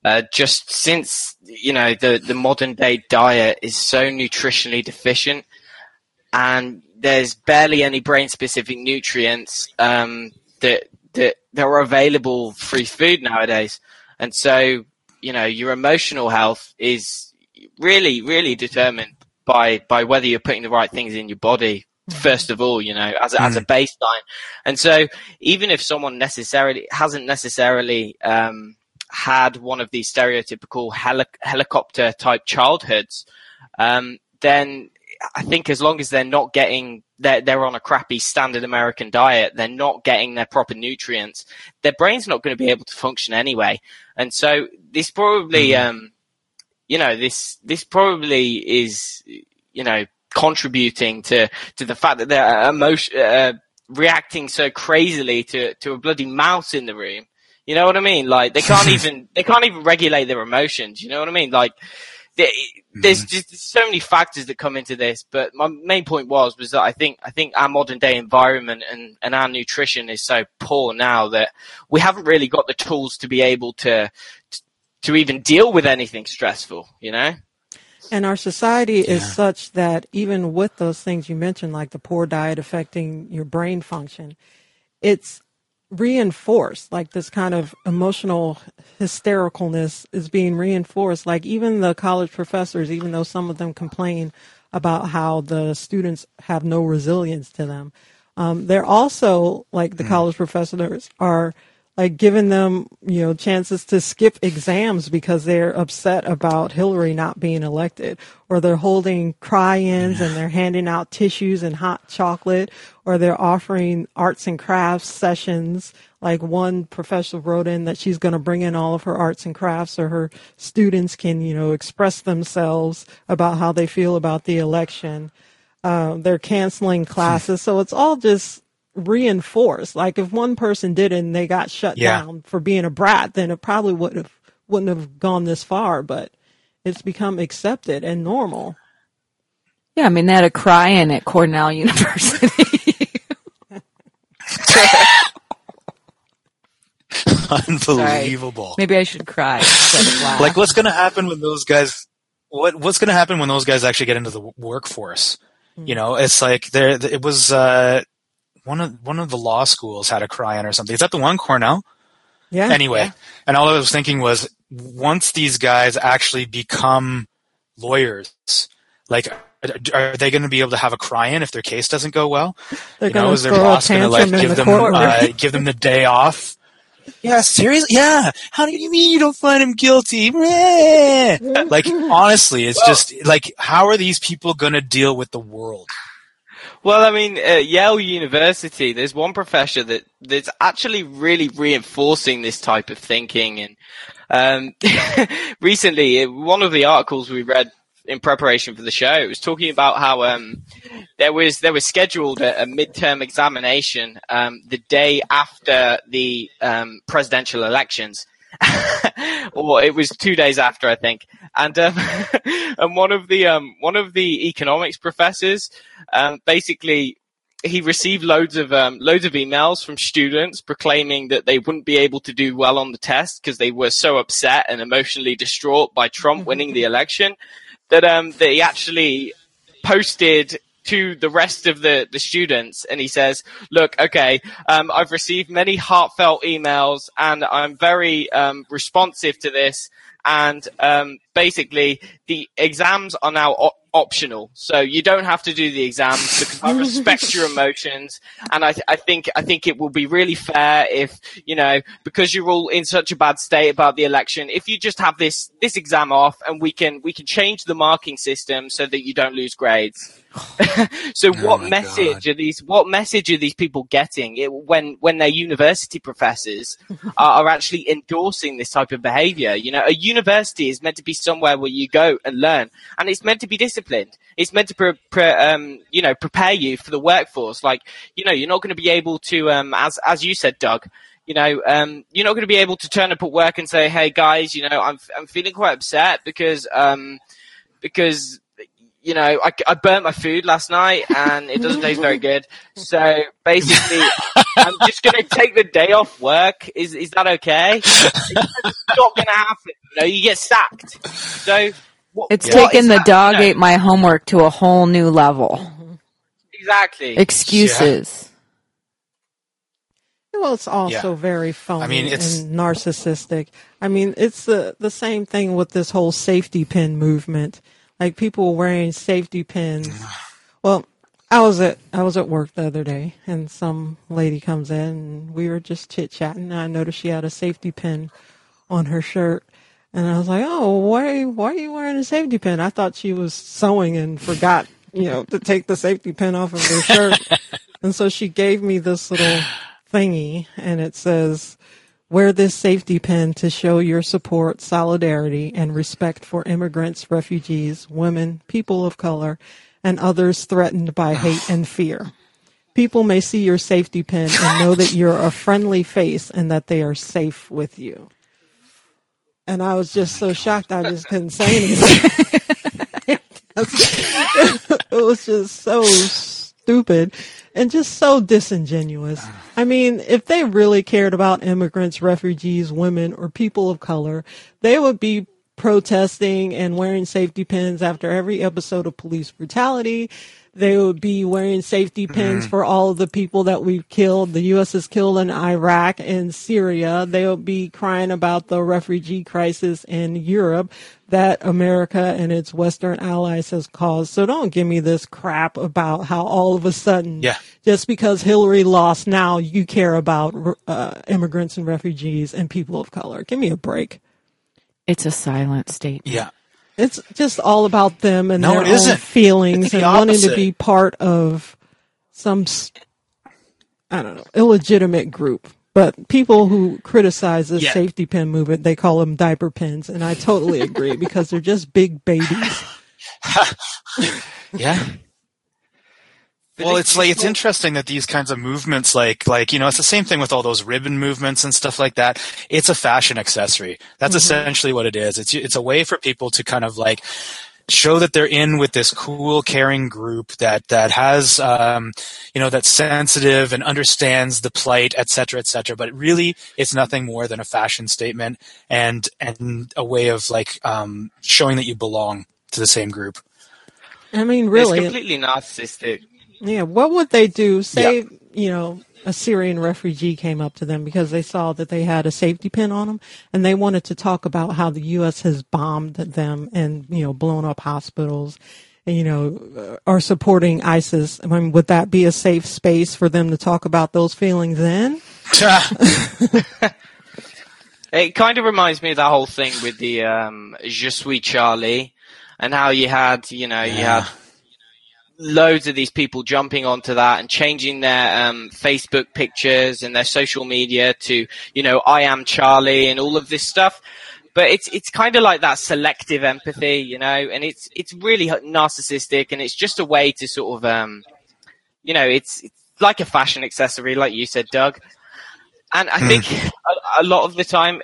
Uh, just since you know the the modern day diet is so nutritionally deficient, and there's barely any brain specific nutrients um, that that that are available through food nowadays. And so, you know, your emotional health is really, really determined by by whether you're putting the right things in your body. First of all, you know, as a, as a baseline, and so even if someone necessarily hasn't necessarily um, had one of these stereotypical heli- helicopter type childhoods, um, then I think as long as they're not getting they're, they're on a crappy standard American diet, they're not getting their proper nutrients, their brain's not going to be able to function anyway. And so this probably, um, you know, this this probably is, you know, contributing to to the fact that their emotion, uh, reacting so crazily to to a bloody mouse in the room. You know what I mean? Like they can't even they can't even regulate their emotions. You know what I mean? Like Mm-hmm. there's just so many factors that come into this. But my main point was was that I think I think our modern day environment and and our nutrition is so poor now that we haven't really got the tools to be able to to even deal with anything stressful. You know. And our society is such that even with those things you mentioned, like the poor diet affecting your brain function, it's reinforced. Like this kind of emotional hystericalness is being reinforced. Like even the college professors, even though some of them complain about how the students have no resilience to them, um, they're also like the college professors are like giving them, you know, chances to skip exams because they're upset about Hillary not being elected, or they're holding cry-ins and they're handing out tissues and hot chocolate, or they're offering arts and crafts sessions. Like one professor wrote in that she's going to bring in all of her arts and crafts so her students can, you know, express themselves about how they feel about the election. Uh, they're canceling classes. So it's all just reinforced. Like if one person did it and they got shut Yeah. down for being a brat, then it probably would have wouldn't have gone this far. But it's become accepted and normal. Yeah, I mean, they had a cry-in at Cornell University. Unbelievable. Maybe I should cry instead of laugh. Like, what's going to happen when those guys? What What's going to happen when those guys actually get into the workforce? You know, it's like there. It was uh, one of one of the law schools had a cry-in or something. Is that the one Cornell? Yeah. Anyway, and all I was thinking was, once these guys actually become lawyers, like, are they going to be able to have a cry-in if their case doesn't go well? They're you know, is their boss going to like give the them uh, give them the day off? Yeah, seriously? Yeah. How do you mean you don't find him guilty? Like, honestly, it's just like, how are these people going to deal with the world? Well, I mean, at Yale University, there's one professor that that's actually really reinforcing this type of thinking. And um, recently, uh, one of the articles we read in preparation for the show was talking about how um, there was there was scheduled a, a midterm examination um, the day after the um, presidential elections. or it was two days after, I think. And um, and one of the um, one of the economics professors um, basically he received loads of um, loads of emails from students proclaiming that they wouldn't be able to do well on the test because they were so upset and emotionally distraught by Trump winning the election that um, that he actually posted to the rest of the, the students and he says, look, okay, um, I've received many heartfelt emails and I'm very um, responsive to this. And um, basically, the exams are now op- optional, so you don't have to do the exams because I respect your emotions, and I, th- I think I think it will be really fair if you know because you're all in such a bad state about the election, if you just have this this exam off, and we can we can change the marking system so that you don't lose grades. so what message are these? What message are these people getting it, when when their university professors are, are actually endorsing this type of behaviour? You know, a university is meant to be somewhere where you go and learn, and it's meant to be disciplined. It's meant to pre- pre- um, you know prepare you for the workforce. Like you know, you're not going to be able to, um, as as you said, Doug. You know, um, you're not going to be able to turn up at work and say, "Hey guys, you know, I'm I'm feeling quite upset because um, because you know, I, I burnt my food last night and it doesn't taste very good. So basically, I'm just going to take the day off work. Is is that okay? It's not going to happen. You know, you get sacked. So what, It's what taken the that- dog you know, ate my homework to a whole new level. exactly. Excuses. Well, it's also Yeah. very phony I mean, it's- and narcissistic. I mean, it's the the same thing with this whole safety pin movement. Like people wearing safety pins. Well, I was at I was at work the other day, and some lady comes in, and we were just chit chatting. And I noticed she had a safety pin on her shirt, and I was like, "Oh, why why are you wearing a safety pin?" I thought she was sewing and forgot, you know, to take the safety pin off of her shirt. and so she gave me this little thingy, and it says, "Wear this safety pin to show your support, solidarity, and respect for immigrants, refugees, women, people of color, and others threatened by hate and fear." People may see your safety pin and know that you're a friendly face and that they are safe with you. And I was just so shocked I just couldn't say anything. it was just so stupid and just so disingenuous. Ah. I mean, if they really cared about immigrants, refugees, women, or people of color, they would be protesting and wearing safety pins after every episode of police brutality. They would be wearing safety pins Mhm. for all of the people that we've killed. The U.S. has killed in Iraq and Syria. They would be crying about the refugee crisis in Europe that America and its Western allies has caused. So don't give me this crap about how all of a sudden, Yeah. just because Hillary lost, now you care about uh, immigrants and refugees and people of color. Give me a break. It's a silent statement. Yeah. It's just all about them and No, their own feelings the and wanting to be part of some, I don't know, illegitimate group. But people who criticize the Yeah. safety pin movement, they call them diaper pins, and I totally agree because they're just big babies. Yeah. Well, it's like it's interesting that these kinds of movements, like like you know, it's the same thing with all those ribbon movements and stuff like that. It's a fashion accessory. That's Mhm. essentially what it is. It's it's a way for people to kind of like show that they're in with this cool, caring group that that has um, you know that's sensitive and understands the plight, et cetera, et cetera. But really, it's nothing more than a fashion statement and and a way of like um, showing that you belong to the same group. I mean, It's really, completely narcissistic. Yeah, what would they do? Say, you know, a Syrian refugee came up to them because they saw that they had a safety pin on them and they wanted to talk about how the U.S. has bombed them and, you know, blown up hospitals and, you know, are supporting ISIS. I mean, would that be a safe space for them to talk about those feelings then? It kind of reminds me of that whole thing with the um, Je suis Charlie, and how you had, you know, you had loads of these people jumping onto that and changing their um, Facebook pictures and their social media to, you know, I am Charlie and all of this stuff. But it's it's kind of like that selective empathy, you know, and it's it's really narcissistic, and it's just a way to sort of, um, you know, it's it's like a fashion accessory, like you said, Doug. And I think a, a lot of the time,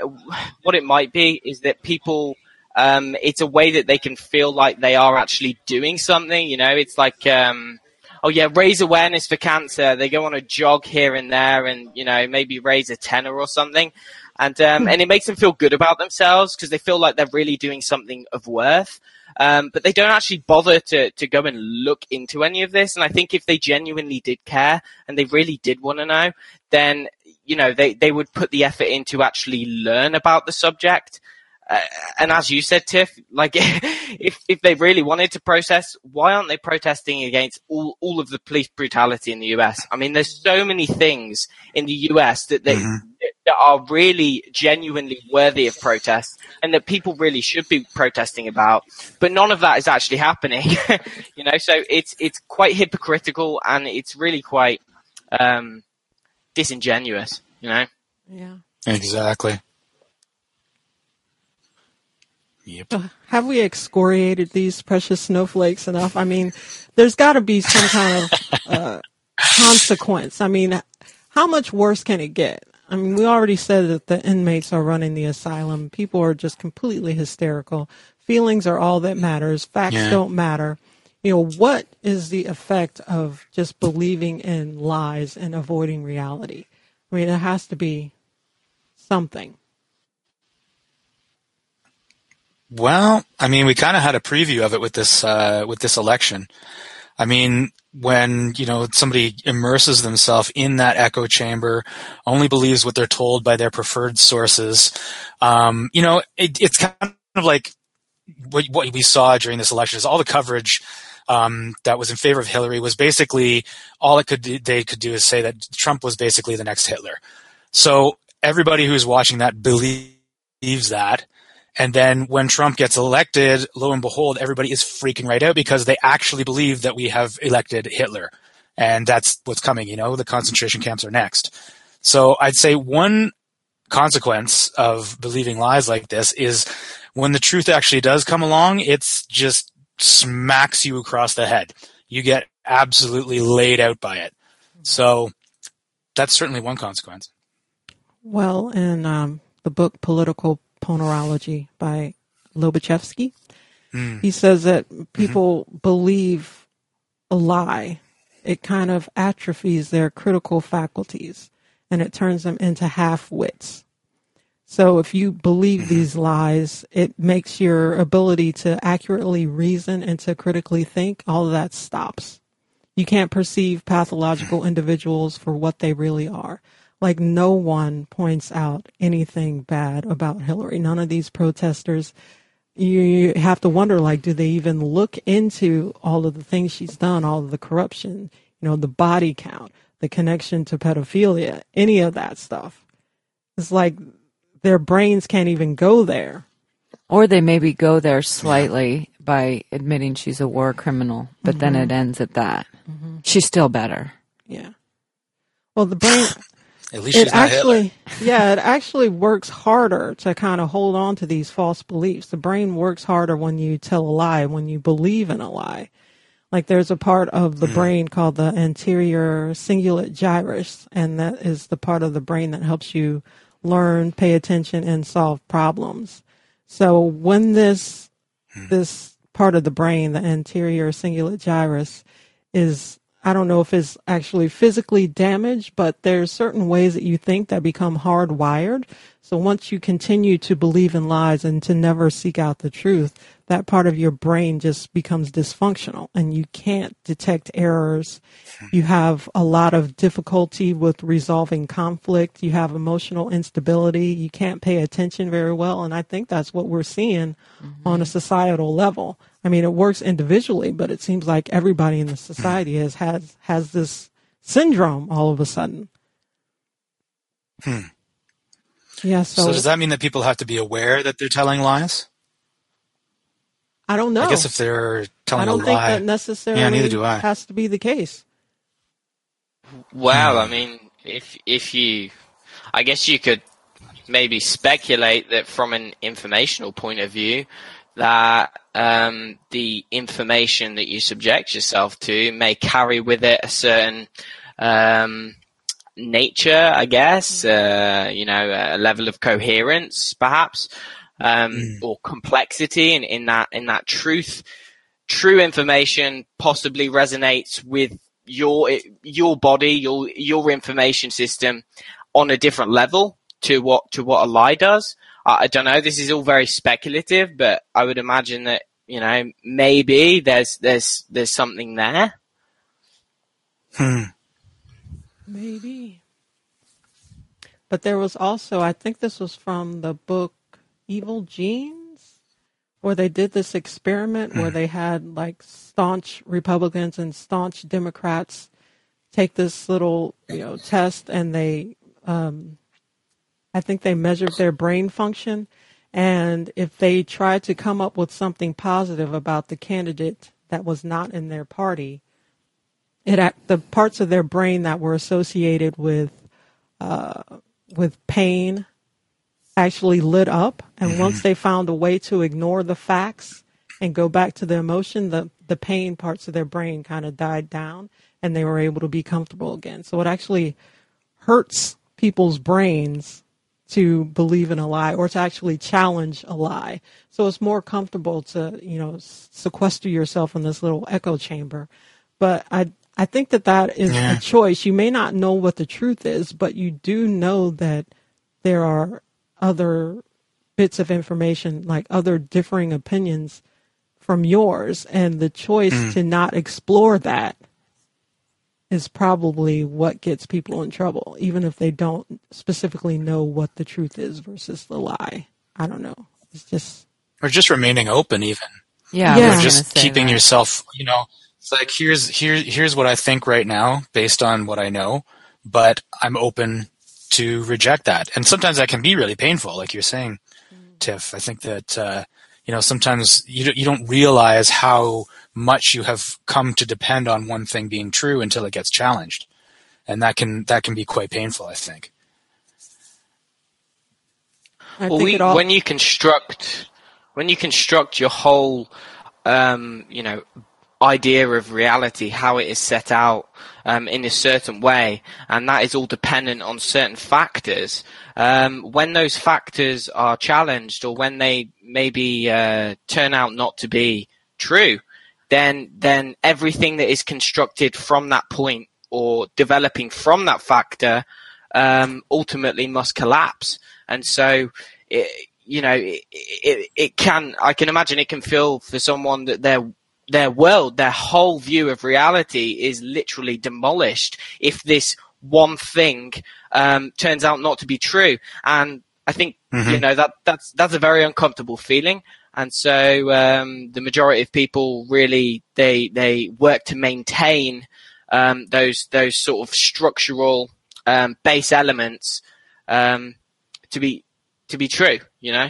what it might be is that people, um, it's a way that they can feel like they are actually doing something. You know, it's like, um, oh yeah, raise awareness for cancer. They go on a jog here and there, and you know, maybe raise a tenner or something, and um, and it makes them feel good about themselves because they feel like they're really doing something of worth. Um, but they don't actually bother to, to go and look into any of this. And I think if they genuinely did care and they really did want to know, then, you know, they, they would put the effort in to actually learn about the subject. Uh, and as you said, Tiff, like if if they really wanted to protest, why aren't they protesting against all, all of the police brutality in the US? I mean, there's so many things in the US that they that are really genuinely worthy of protest, and that people really should be protesting about. But none of that is actually happening, you know. So it's it's quite hypocritical, and it's really quite um, disingenuous, you know. Yeah. Exactly. Uh, Have we excoriated these precious snowflakes enough? I mean, there's got to be some kind of uh, consequence. I mean, how much worse can it get? I mean, we already said that the inmates are running the asylum. People are just completely hysterical. Feelings are all that matters. Facts Yeah. don't matter. You know, what is the effect of just believing in lies and avoiding reality? I mean, it has to be something. Well, I mean, we kind of had a preview of it with this uh, with this election. I mean, when you know somebody immerses themselves in that echo chamber, only believes what they're told by their preferred sources. Um, you know, it, it's kind of like what, what we saw during this election is all the coverage um, that was in favor of Hillary was basically all it could they could do is say that Trump was basically the next Hitler. So everybody who's watching that believes that. And then when Trump gets elected, lo and behold, everybody is freaking right out because they actually believe that we have elected Hitler. And that's what's coming, you know, the concentration camps are next. So I'd say one consequence of believing lies like this is when the truth actually does come along, it's just smacks you across the head. You get absolutely laid out by it. So that's certainly one consequence. Well, in um, the book Political Ponerology by Lobaczewski, Mm. he says that people believe a lie. It kind of atrophies their critical faculties and it turns them into half wits. So if you believe these lies, it makes your ability to accurately reason and to critically think, all of that stops. You can't perceive pathological individuals for what they really are. Like no one points out anything bad about Hillary. None of these protesters, you, have to wonder, like, do they even look into all of the things she's done, all of the corruption, you know, the body count, the connection to pedophilia, any of that stuff? It's like their brains can't even go there. Or they maybe go there slightly by admitting she's a war criminal, but then Mhm. it ends at that. She's still better. Yeah. Well, the brain. At least it actually, yeah, it actually works harder to kind of hold on to these false beliefs. The brain works harder when you tell a lie, when you believe in a lie. Like there's a part of the hmm. brain called the anterior cingulate gyrus, and that is the part of the brain that helps you learn, pay attention, and solve problems. So when this hmm. this part of the brain, the anterior cingulate gyrus, is I don't know if it's actually physically damaged, but there's certain ways that you think that become hardwired. So once you continue to believe in lies and to never seek out the truth, that part of your brain just becomes dysfunctional and you can't detect errors. You have a lot of difficulty with resolving conflict. You have emotional instability. You can't pay attention very well. And I think that's what we're seeing on a societal level. I mean, it works individually, but it seems like everybody in the society has has, has this syndrome all of a sudden. Hmm. Yeah. So, So, does that mean that people have to be aware that they're telling lies? I don't know. I guess if they're telling I don't a think lie, that necessarily yeah, neither do I. has to be the case. Well, I mean, if if you, I guess you could maybe speculate that from an informational point of view, that um, the information that you subject yourself to may carry with it a certain um, nature, I guess, uh, you know, a level of coherence, perhaps, um, or complexity in, in that in that truth. True information possibly resonates with your your body, your your information system on a different level to what to what a lie does. I, I don't know. This is all very speculative, but I would imagine that you know maybe there's there's there's something there. Hmm. Maybe. But there was also, I think this was from the book Evil Genes, where they did this experiment where they had like staunch Republicans and staunch Democrats take this little, you know, test and they, um, I think they measured their brain function. And if they tried to come up with something positive about the candidate that was not in their party, it the parts of their brain that were associated with uh, with pain actually lit up, and mm-hmm. once they found a way to ignore the facts and go back to the emotion, the the pain parts of their brain kind of died down, and they were able to be comfortable again. So it actually hurts people's brains to believe in a lie or to actually challenge a lie. So it's more comfortable to, you know, sequester yourself in this little echo chamber. But I, I think that that is Yeah. a choice. You may not know what the truth is, but you do know that there are other bits of information, like other differing opinions from yours. And the choice Mm. to not explore that is probably what gets people in trouble, even if they don't specifically know what the truth is versus the lie. I don't know. It's just or just remaining open, even. Yeah, I Or just keeping that. yourself. You know, it's like here's here here's what I think right now based on what I know, but I'm open to reject that, and sometimes that can be really painful, like you're saying, Tiff. I think that uh, you know sometimes you don't- you don't realize how much you have come to depend on one thing being true until it gets challenged, and that can that can be quite painful. I think. I Well, think we, all. when you construct when you construct your whole um, you know idea of reality, how it is set out um, in a certain way, and that is all dependent on certain factors. Um, when those factors are challenged, or when they maybe uh, turn out not to be true, then then everything that is constructed from that point or developing from that factor um, ultimately must collapse. And so, it, you know, it, it, it can. I can imagine it can feel for someone that their their world, their whole view of reality is literally demolished if this one thing um, turns out not to be true. And I think mm-hmm. you know that that's that's a very uncomfortable feeling. And so um, the majority of people really they they work to maintain um, those those sort of structural um, base elements um, to be to be true. You know.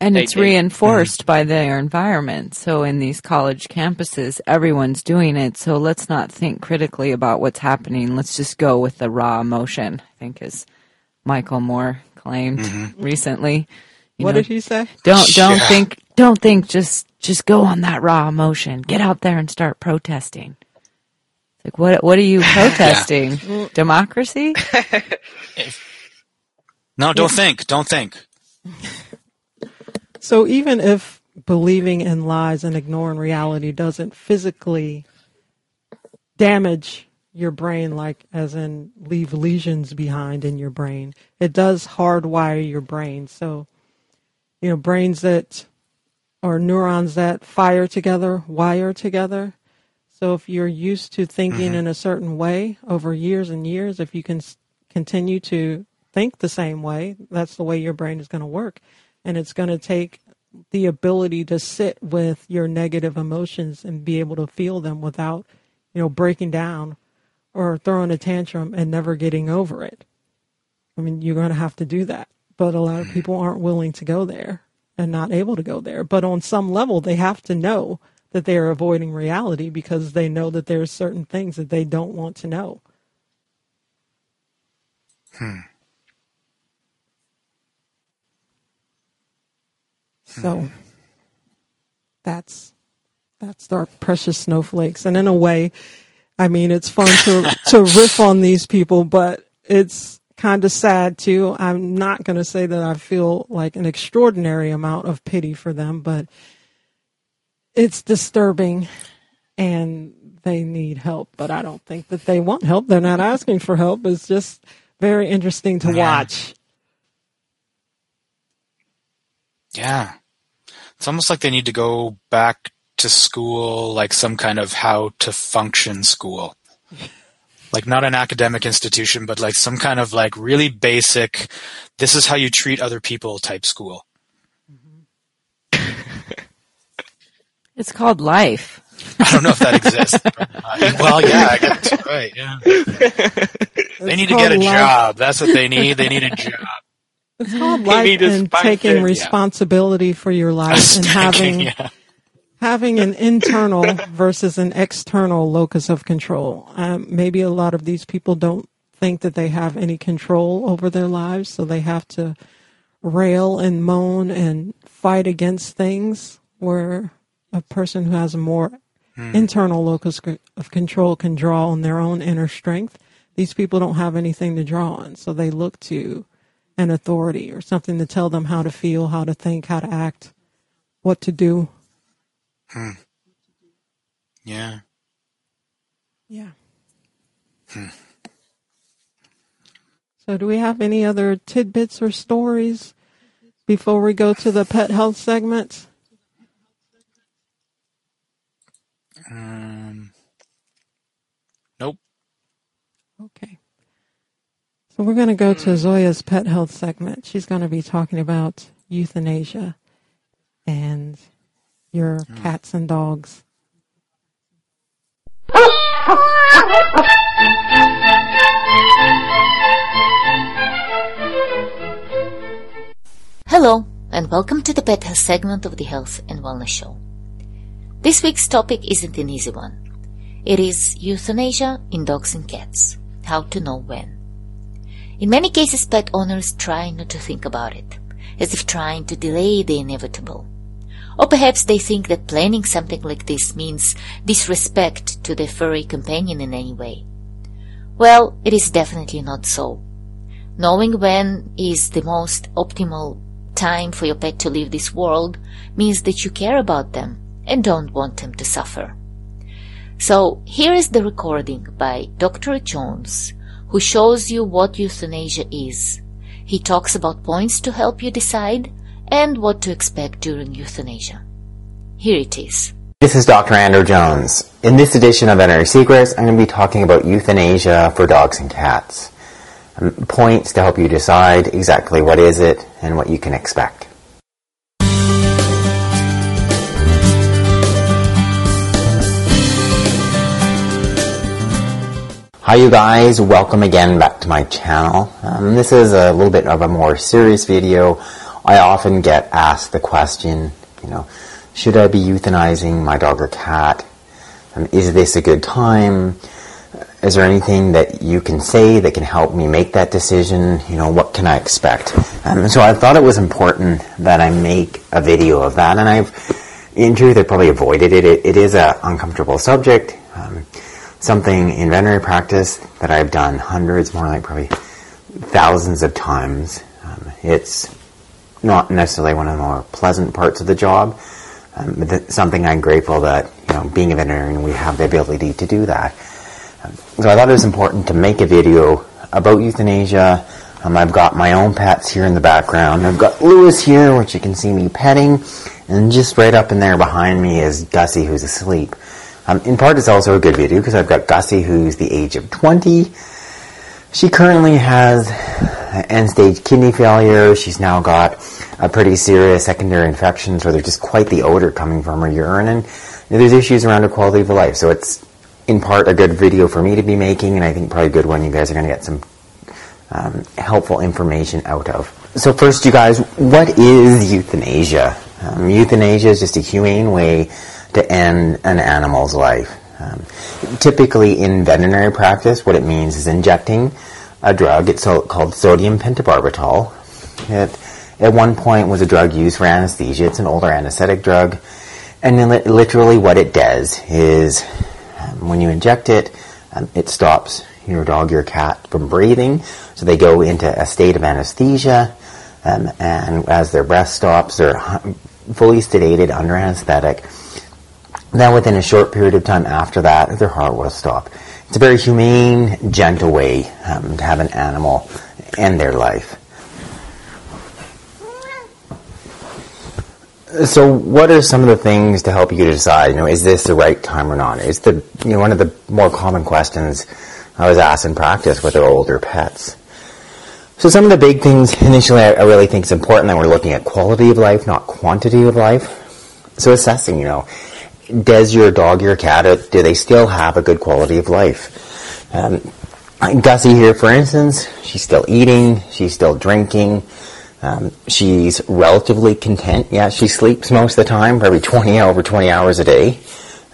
And they, it's they, reinforced mm-hmm. by their environment. So in these college campuses, everyone's doing it. So let's not think critically about what's happening. Let's just go with the raw emotion. I think as Michael Moore claimed mm-hmm. recently. You what know, did he say? Don't don't yeah. think don't think just just go on that raw emotion. Get out there and start protesting. It's Like what what are you protesting? yeah. Democracy? no, don't yeah. think. Don't think. So even if believing in lies and ignoring reality doesn't physically damage your brain, like as in leave lesions behind in your brain, it does hardwire your brain. So, you know, brains that or neurons that fire together wire together. So if you're used to thinking mm-hmm. in a certain way over years and years, if you can continue to think the same way, that's the way your brain is going to work and it's going to take the ability to sit with your negative emotions and be able to feel them without, you know, breaking down or throwing a tantrum and never getting over it. I mean, you're going to have to do that. But a lot of people aren't willing to go there and not able to go there. But on some level, they have to know that they are avoiding reality because they know that there are certain things that they don't want to know. Hmm. So mm-hmm. that's that's our precious snowflakes. And in a way, I mean, it's fun to to riff on these people, but it's kind of sad too. I'm not going to say that I feel like an extraordinary amount of pity for them, but it's disturbing and they need help, but I don't think that they want help. They're not asking for help. It's just very interesting to yeah. watch. Yeah. It's almost like they need to go back to school, like some kind of how to function school. Like not an academic institution, but like some kind of like really basic, this is how you treat other people type school. It's called life. I don't know if that exists. well, yeah, I guess right. Yeah, they need to get a life. job. That's what they need. They need a job. It's called life and taking responsibility yeah. for your life and having yeah. having an internal versus an external locus of control. Um, maybe a lot of these people don't think that they have any control over their lives, so they have to rail and moan and fight against things where a person who has a more hmm. internal locus of control can draw on their own inner strength. These people don't have anything to draw on, so they look to an authority or something to tell them how to feel, how to think, how to act, what to do. Hmm. Yeah. Yeah. Hmm. So, do we have any other tidbits or stories before we go to the pet health segment? Um, nope. Okay. So we're going to go to Zoya's pet health segment. She's going to be talking about euthanasia and your cats and dogs. Hello, and welcome to the Pet Health segment of the Health and Wellness Show. This week's topic isn't an easy one. It is euthanasia in dogs and cats. How to know when. In many cases, pet owners try not to think about it, as if trying to delay the inevitable. Or perhaps they think that planning something like this means disrespect to their furry companion in any way. Well, it is definitely not so. Knowing when is the most optimal time for your pet to leave this world means that you care about them and don't want them to suffer. So here is the recording by Dr. Jones, who shows you what euthanasia is. He talks about points to help you decide and what to expect during euthanasia. Here it is. This is Dr. Andrew Jones. In this edition of Veterinary Secrets, I'm going to be talking about euthanasia for dogs and cats. Um, points to help you decide exactly what is it and what you can expect. Hi you guys, welcome again back to my channel. Um, this is a little bit of a more serious video. I often get asked the question, you know, should I be euthanizing my dog or cat? Um, is this a good time? Is there anything that you can say that can help me make that decision? You know, what can I expect? Um, so I thought it was important that I make a video of that, and I've, in truth, I probably avoided it. It, it is an uncomfortable subject. Something in veterinary practice that I've done hundreds, more like probably thousands of times. Um, it's not necessarily one of the more pleasant parts of the job, um, but something I'm grateful that, you know, being a veterinarian, we have the ability to do that. Um, so I thought it was important to make a video about euthanasia. Um, I've got my own pets here in the background. I've got Lewis here, which you can see me petting, and just right up in there behind me is Gussie, who's asleep. Um, in part, it's also a good video because I've got Gussie, who's the age of 20. She currently has end-stage kidney failure. She's now got a pretty serious secondary infection, so there's just quite the odor coming from her urine, and there's issues around her quality of life. So it's in part a good video for me to be making, and I think probably a good one you guys are going to get some um, helpful information out of. So first, you guys, what is euthanasia? Um, euthanasia is just a humane way to end an animal's life. Um, typically in veterinary practice, what it means is injecting a drug. It's called sodium pentobarbital. It at one point was a drug used for anesthesia. It's an older anesthetic drug. And then literally what it does is um, when you inject it, um, it stops your dog, your cat from breathing. So they go into a state of anesthesia. Um, and as their breath stops, they're fully sedated under anesthetic then within a short period of time after that, their heart will stop. It's a very humane, gentle way um, to have an animal end their life. So, what are some of the things to help you decide? You know, is this the right time or not? Is the you know one of the more common questions I was asked in practice with our older pets. So, some of the big things initially I, I really think is important that we're looking at quality of life, not quantity of life. So, assessing, you know, does your dog, your cat, uh, do they still have a good quality of life? Um, Gussie here, for instance, she's still eating, she's still drinking, um, she's relatively content. Yeah, she sleeps most of the time, probably 20 over 20 hours a day.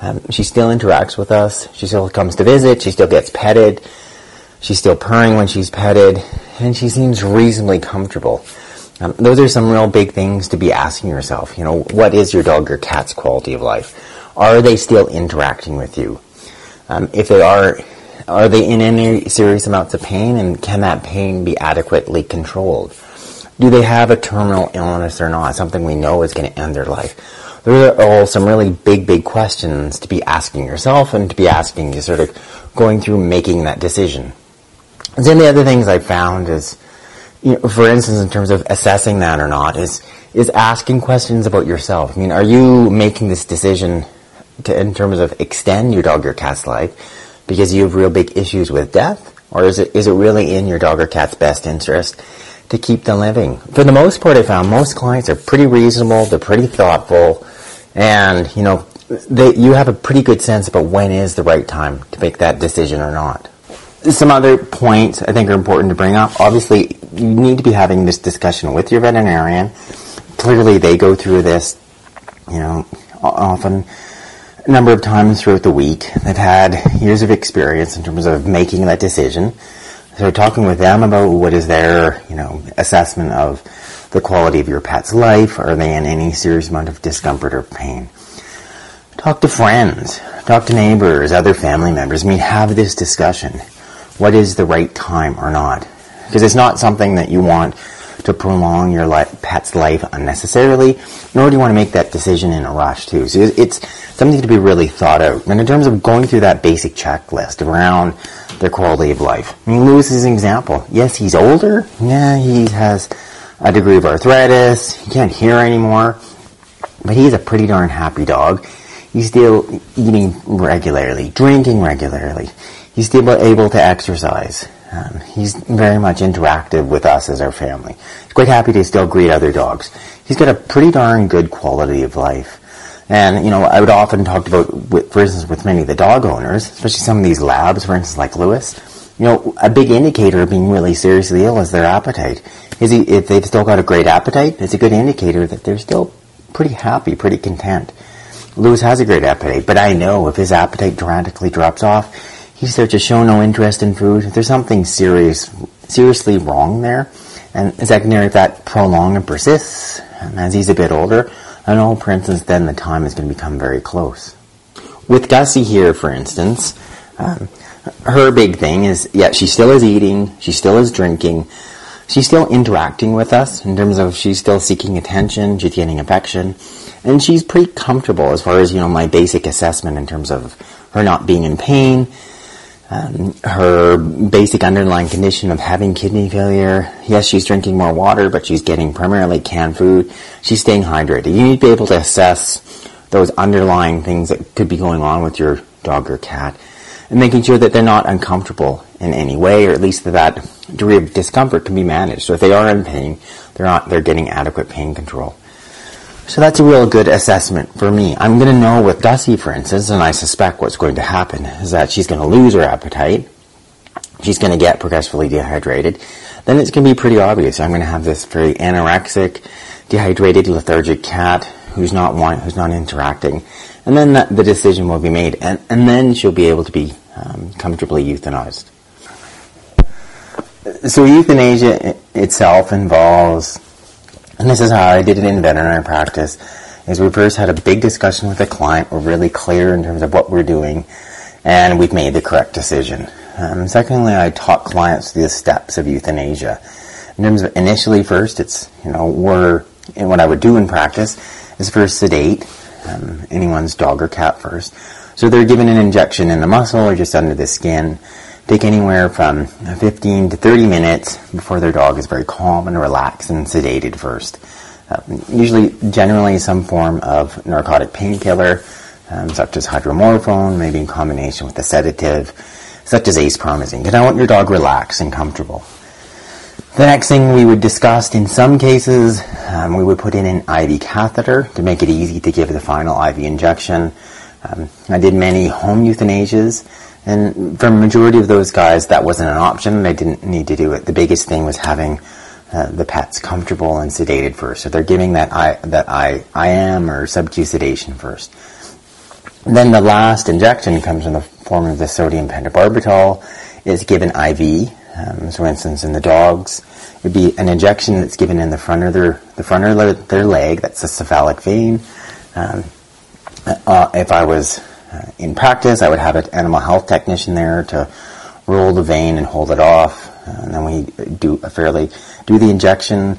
Um, she still interacts with us. She still comes to visit. She still gets petted. She's still purring when she's petted, and she seems reasonably comfortable. Um, those are some real big things to be asking yourself. You know, what is your dog or cat's quality of life? Are they still interacting with you? Um, if they are, are they in any serious amounts of pain and can that pain be adequately controlled? Do they have a terminal illness or not? Something we know is going to end their life. Those are all some really big, big questions to be asking yourself and to be asking you sort of going through making that decision. And then the other things I found is, you know, for instance, in terms of assessing that or not, is is asking questions about yourself. I mean, are you making this decision to, in terms of extend your dog or cat's life because you have real big issues with death? Or is it, is it really in your dog or cat's best interest to keep them living? For the most part, I found most clients are pretty reasonable, they're pretty thoughtful, and, you know, they, you have a pretty good sense about when is the right time to make that decision or not. Some other points I think are important to bring up. Obviously, you need to be having this discussion with your veterinarian. Clearly, they go through this, you know, often a number of times throughout the week. They've had years of experience in terms of making that decision. So talking with them about what is their, you know, assessment of the quality of your pet's life? Are they in any serious amount of discomfort or pain? Talk to friends, talk to neighbors, other family members. I mean, have this discussion. What is the right time or not? Because it's not something that you want to prolong your pet's life unnecessarily, nor do you want to make that decision in a rush too. So it's something to be really thought out. And in terms of going through that basic checklist around their quality of life, I mean, Lewis is an example. Yes, he's older. Yeah, he has a degree of arthritis. He can't hear anymore, but he's a pretty darn happy dog. He's still eating regularly, drinking regularly. He's still able to exercise. Um, he's very much interactive with us as our family. He's quite happy to still greet other dogs. He's got a pretty darn good quality of life. And, you know, I would often talk about, with, for instance, with many of the dog owners, especially some of these labs, for instance, like Lewis, you know, a big indicator of being really seriously ill is their appetite. Is he, if they've still got a great appetite, it's a good indicator that they're still pretty happy, pretty content. Lewis has a great appetite, but I know if his appetite dramatically drops off, he starts to show no interest in food. There's something serious, seriously wrong there. And secondary, that prolongs and persists, and as he's a bit older, I know, for instance, then the time is going to become very close. With Gussie here, for instance, um, her big thing is, yeah, she still is eating, she still is drinking, she's still interacting with us in terms of she's still seeking attention, she's getting affection, and she's pretty comfortable as far as, you know, my basic assessment in terms of her not being in pain, um, her basic underlying condition of having kidney failure. Yes, she's drinking more water, but she's getting primarily canned food. She's staying hydrated. You need to be able to assess those underlying things that could be going on with your dog or cat and making sure that they're not uncomfortable in any way, or at least that that degree of discomfort can be managed. So if they are in pain, they're not, they're getting adequate pain control. So that's a real good assessment for me. I'm going to know with Gussie, for instance, and I suspect what's going to happen is that she's going to lose her appetite. She's going to get progressively dehydrated. Then it's going to be pretty obvious. I'm going to have this very anorexic, dehydrated, lethargic cat who's not want, who's not interacting. And then that, the decision will be made. And, and then she'll be able to be um, comfortably euthanized. So euthanasia itself involves and this is how I did it in veterinary practice, is we first had a big discussion with the client. We're really clear in terms of what we're doing, and we've made the correct decision. Um, secondly, I taught clients the steps of euthanasia. In terms of initially, first, it's, you know, we're, and what I would do in practice is first sedate um, anyone's dog or cat first. So they're given an injection in the muscle or just under the skin take anywhere from 15 to 30 minutes before their dog is very calm and relaxed and sedated first. Uh, usually, generally, some form of narcotic painkiller, um, such as hydromorphone, maybe in combination with a sedative, such as acepromazine, because I want your dog relaxed and comfortable. The next thing we would discuss in some cases, um, we would put in an IV catheter to make it easy to give the final IV injection. Um, I did many home euthanasias. And for a majority of those guys, that wasn't an option. They didn't need to do it. The biggest thing was having uh, the pets comfortable and sedated first. So they're giving that I that I IM or sub-Q sedation first. Then the last injection comes in the form of the sodium pentobarbital. It's given IV. Um, so, for instance, in the dogs, it would be an injection that's given in the front of their the front of their leg. That's the cephalic vein. Um, uh, if I was in practice, I would have an animal health technician there to roll the vein and hold it off, and then we do a fairly do the injection.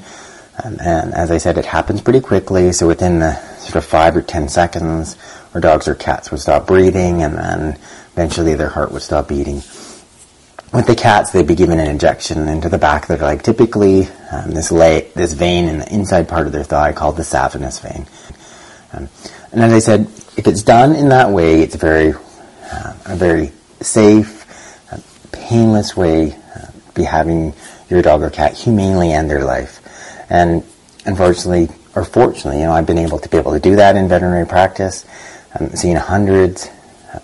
And, as I said, it happens pretty quickly. So within the sort of five or ten seconds, our dogs or cats would stop breathing, and then eventually their heart would stop beating. With the cats, they'd be given an injection into the back of their leg, typically um, this, leg, this vein in the inside part of their thigh called the saphenous vein. Um, and as I said, if it's done in that way, it's very, uh, a very safe, uh, painless way uh, be having your dog or cat humanely end their life. And unfortunately, or fortunately, you know, I've been able to be able to do that in veterinary practice. I'm seeing hundreds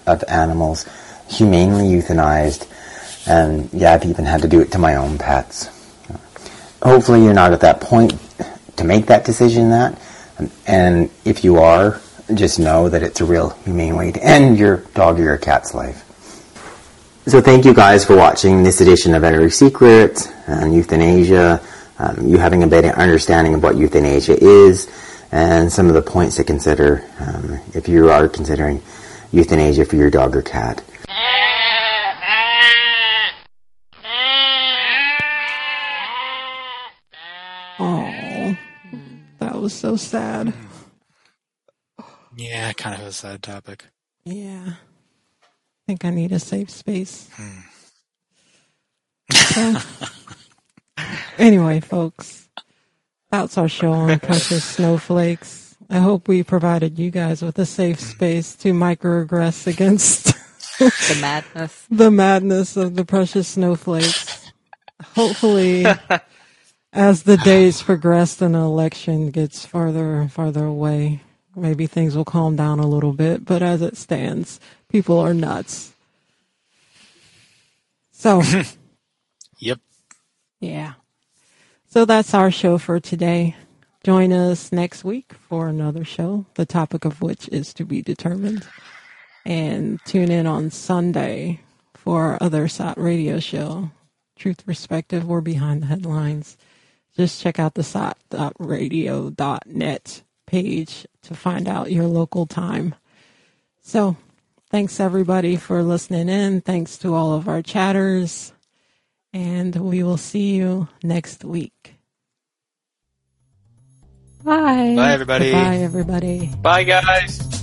of animals humanely euthanized, and yeah, I've even had to do it to my own pets. Hopefully, you're not at that point to make that decision. That, and if you are, just know that it's a real humane way to end your dog or your cat's life. So thank you guys for watching this edition of Veterinary Secrets and Euthanasia. um, you having a better understanding of what euthanasia is and some of the points to consider um, if you are considering euthanasia for your dog or cat. Oh, that was so sad. Yeah, kind of a sad topic. Yeah. I think I need a safe space. Hmm. So, anyway, folks, that's our show on precious snowflakes. I hope we provided you guys with a safe hmm. space to microaggress against the madness. the madness of the precious snowflakes. Hopefully, as the days progress and the election gets farther and farther away, maybe things will calm down a little bit. But as it stands, people are nuts. So, Yep. yeah. So that's our show for today. Join us next week for another show, the topic of which is to be determined. And tune in on Sunday for our other SOTT radio show, Truth Perspective, or Behind the Headlines. Just check out the SOT.radio.net page to find out your local time. So, thanks everybody for listening in. Thanks to all of our chatters. And we will see you next week. Bye. Bye, everybody. Bye, everybody. Bye, guys.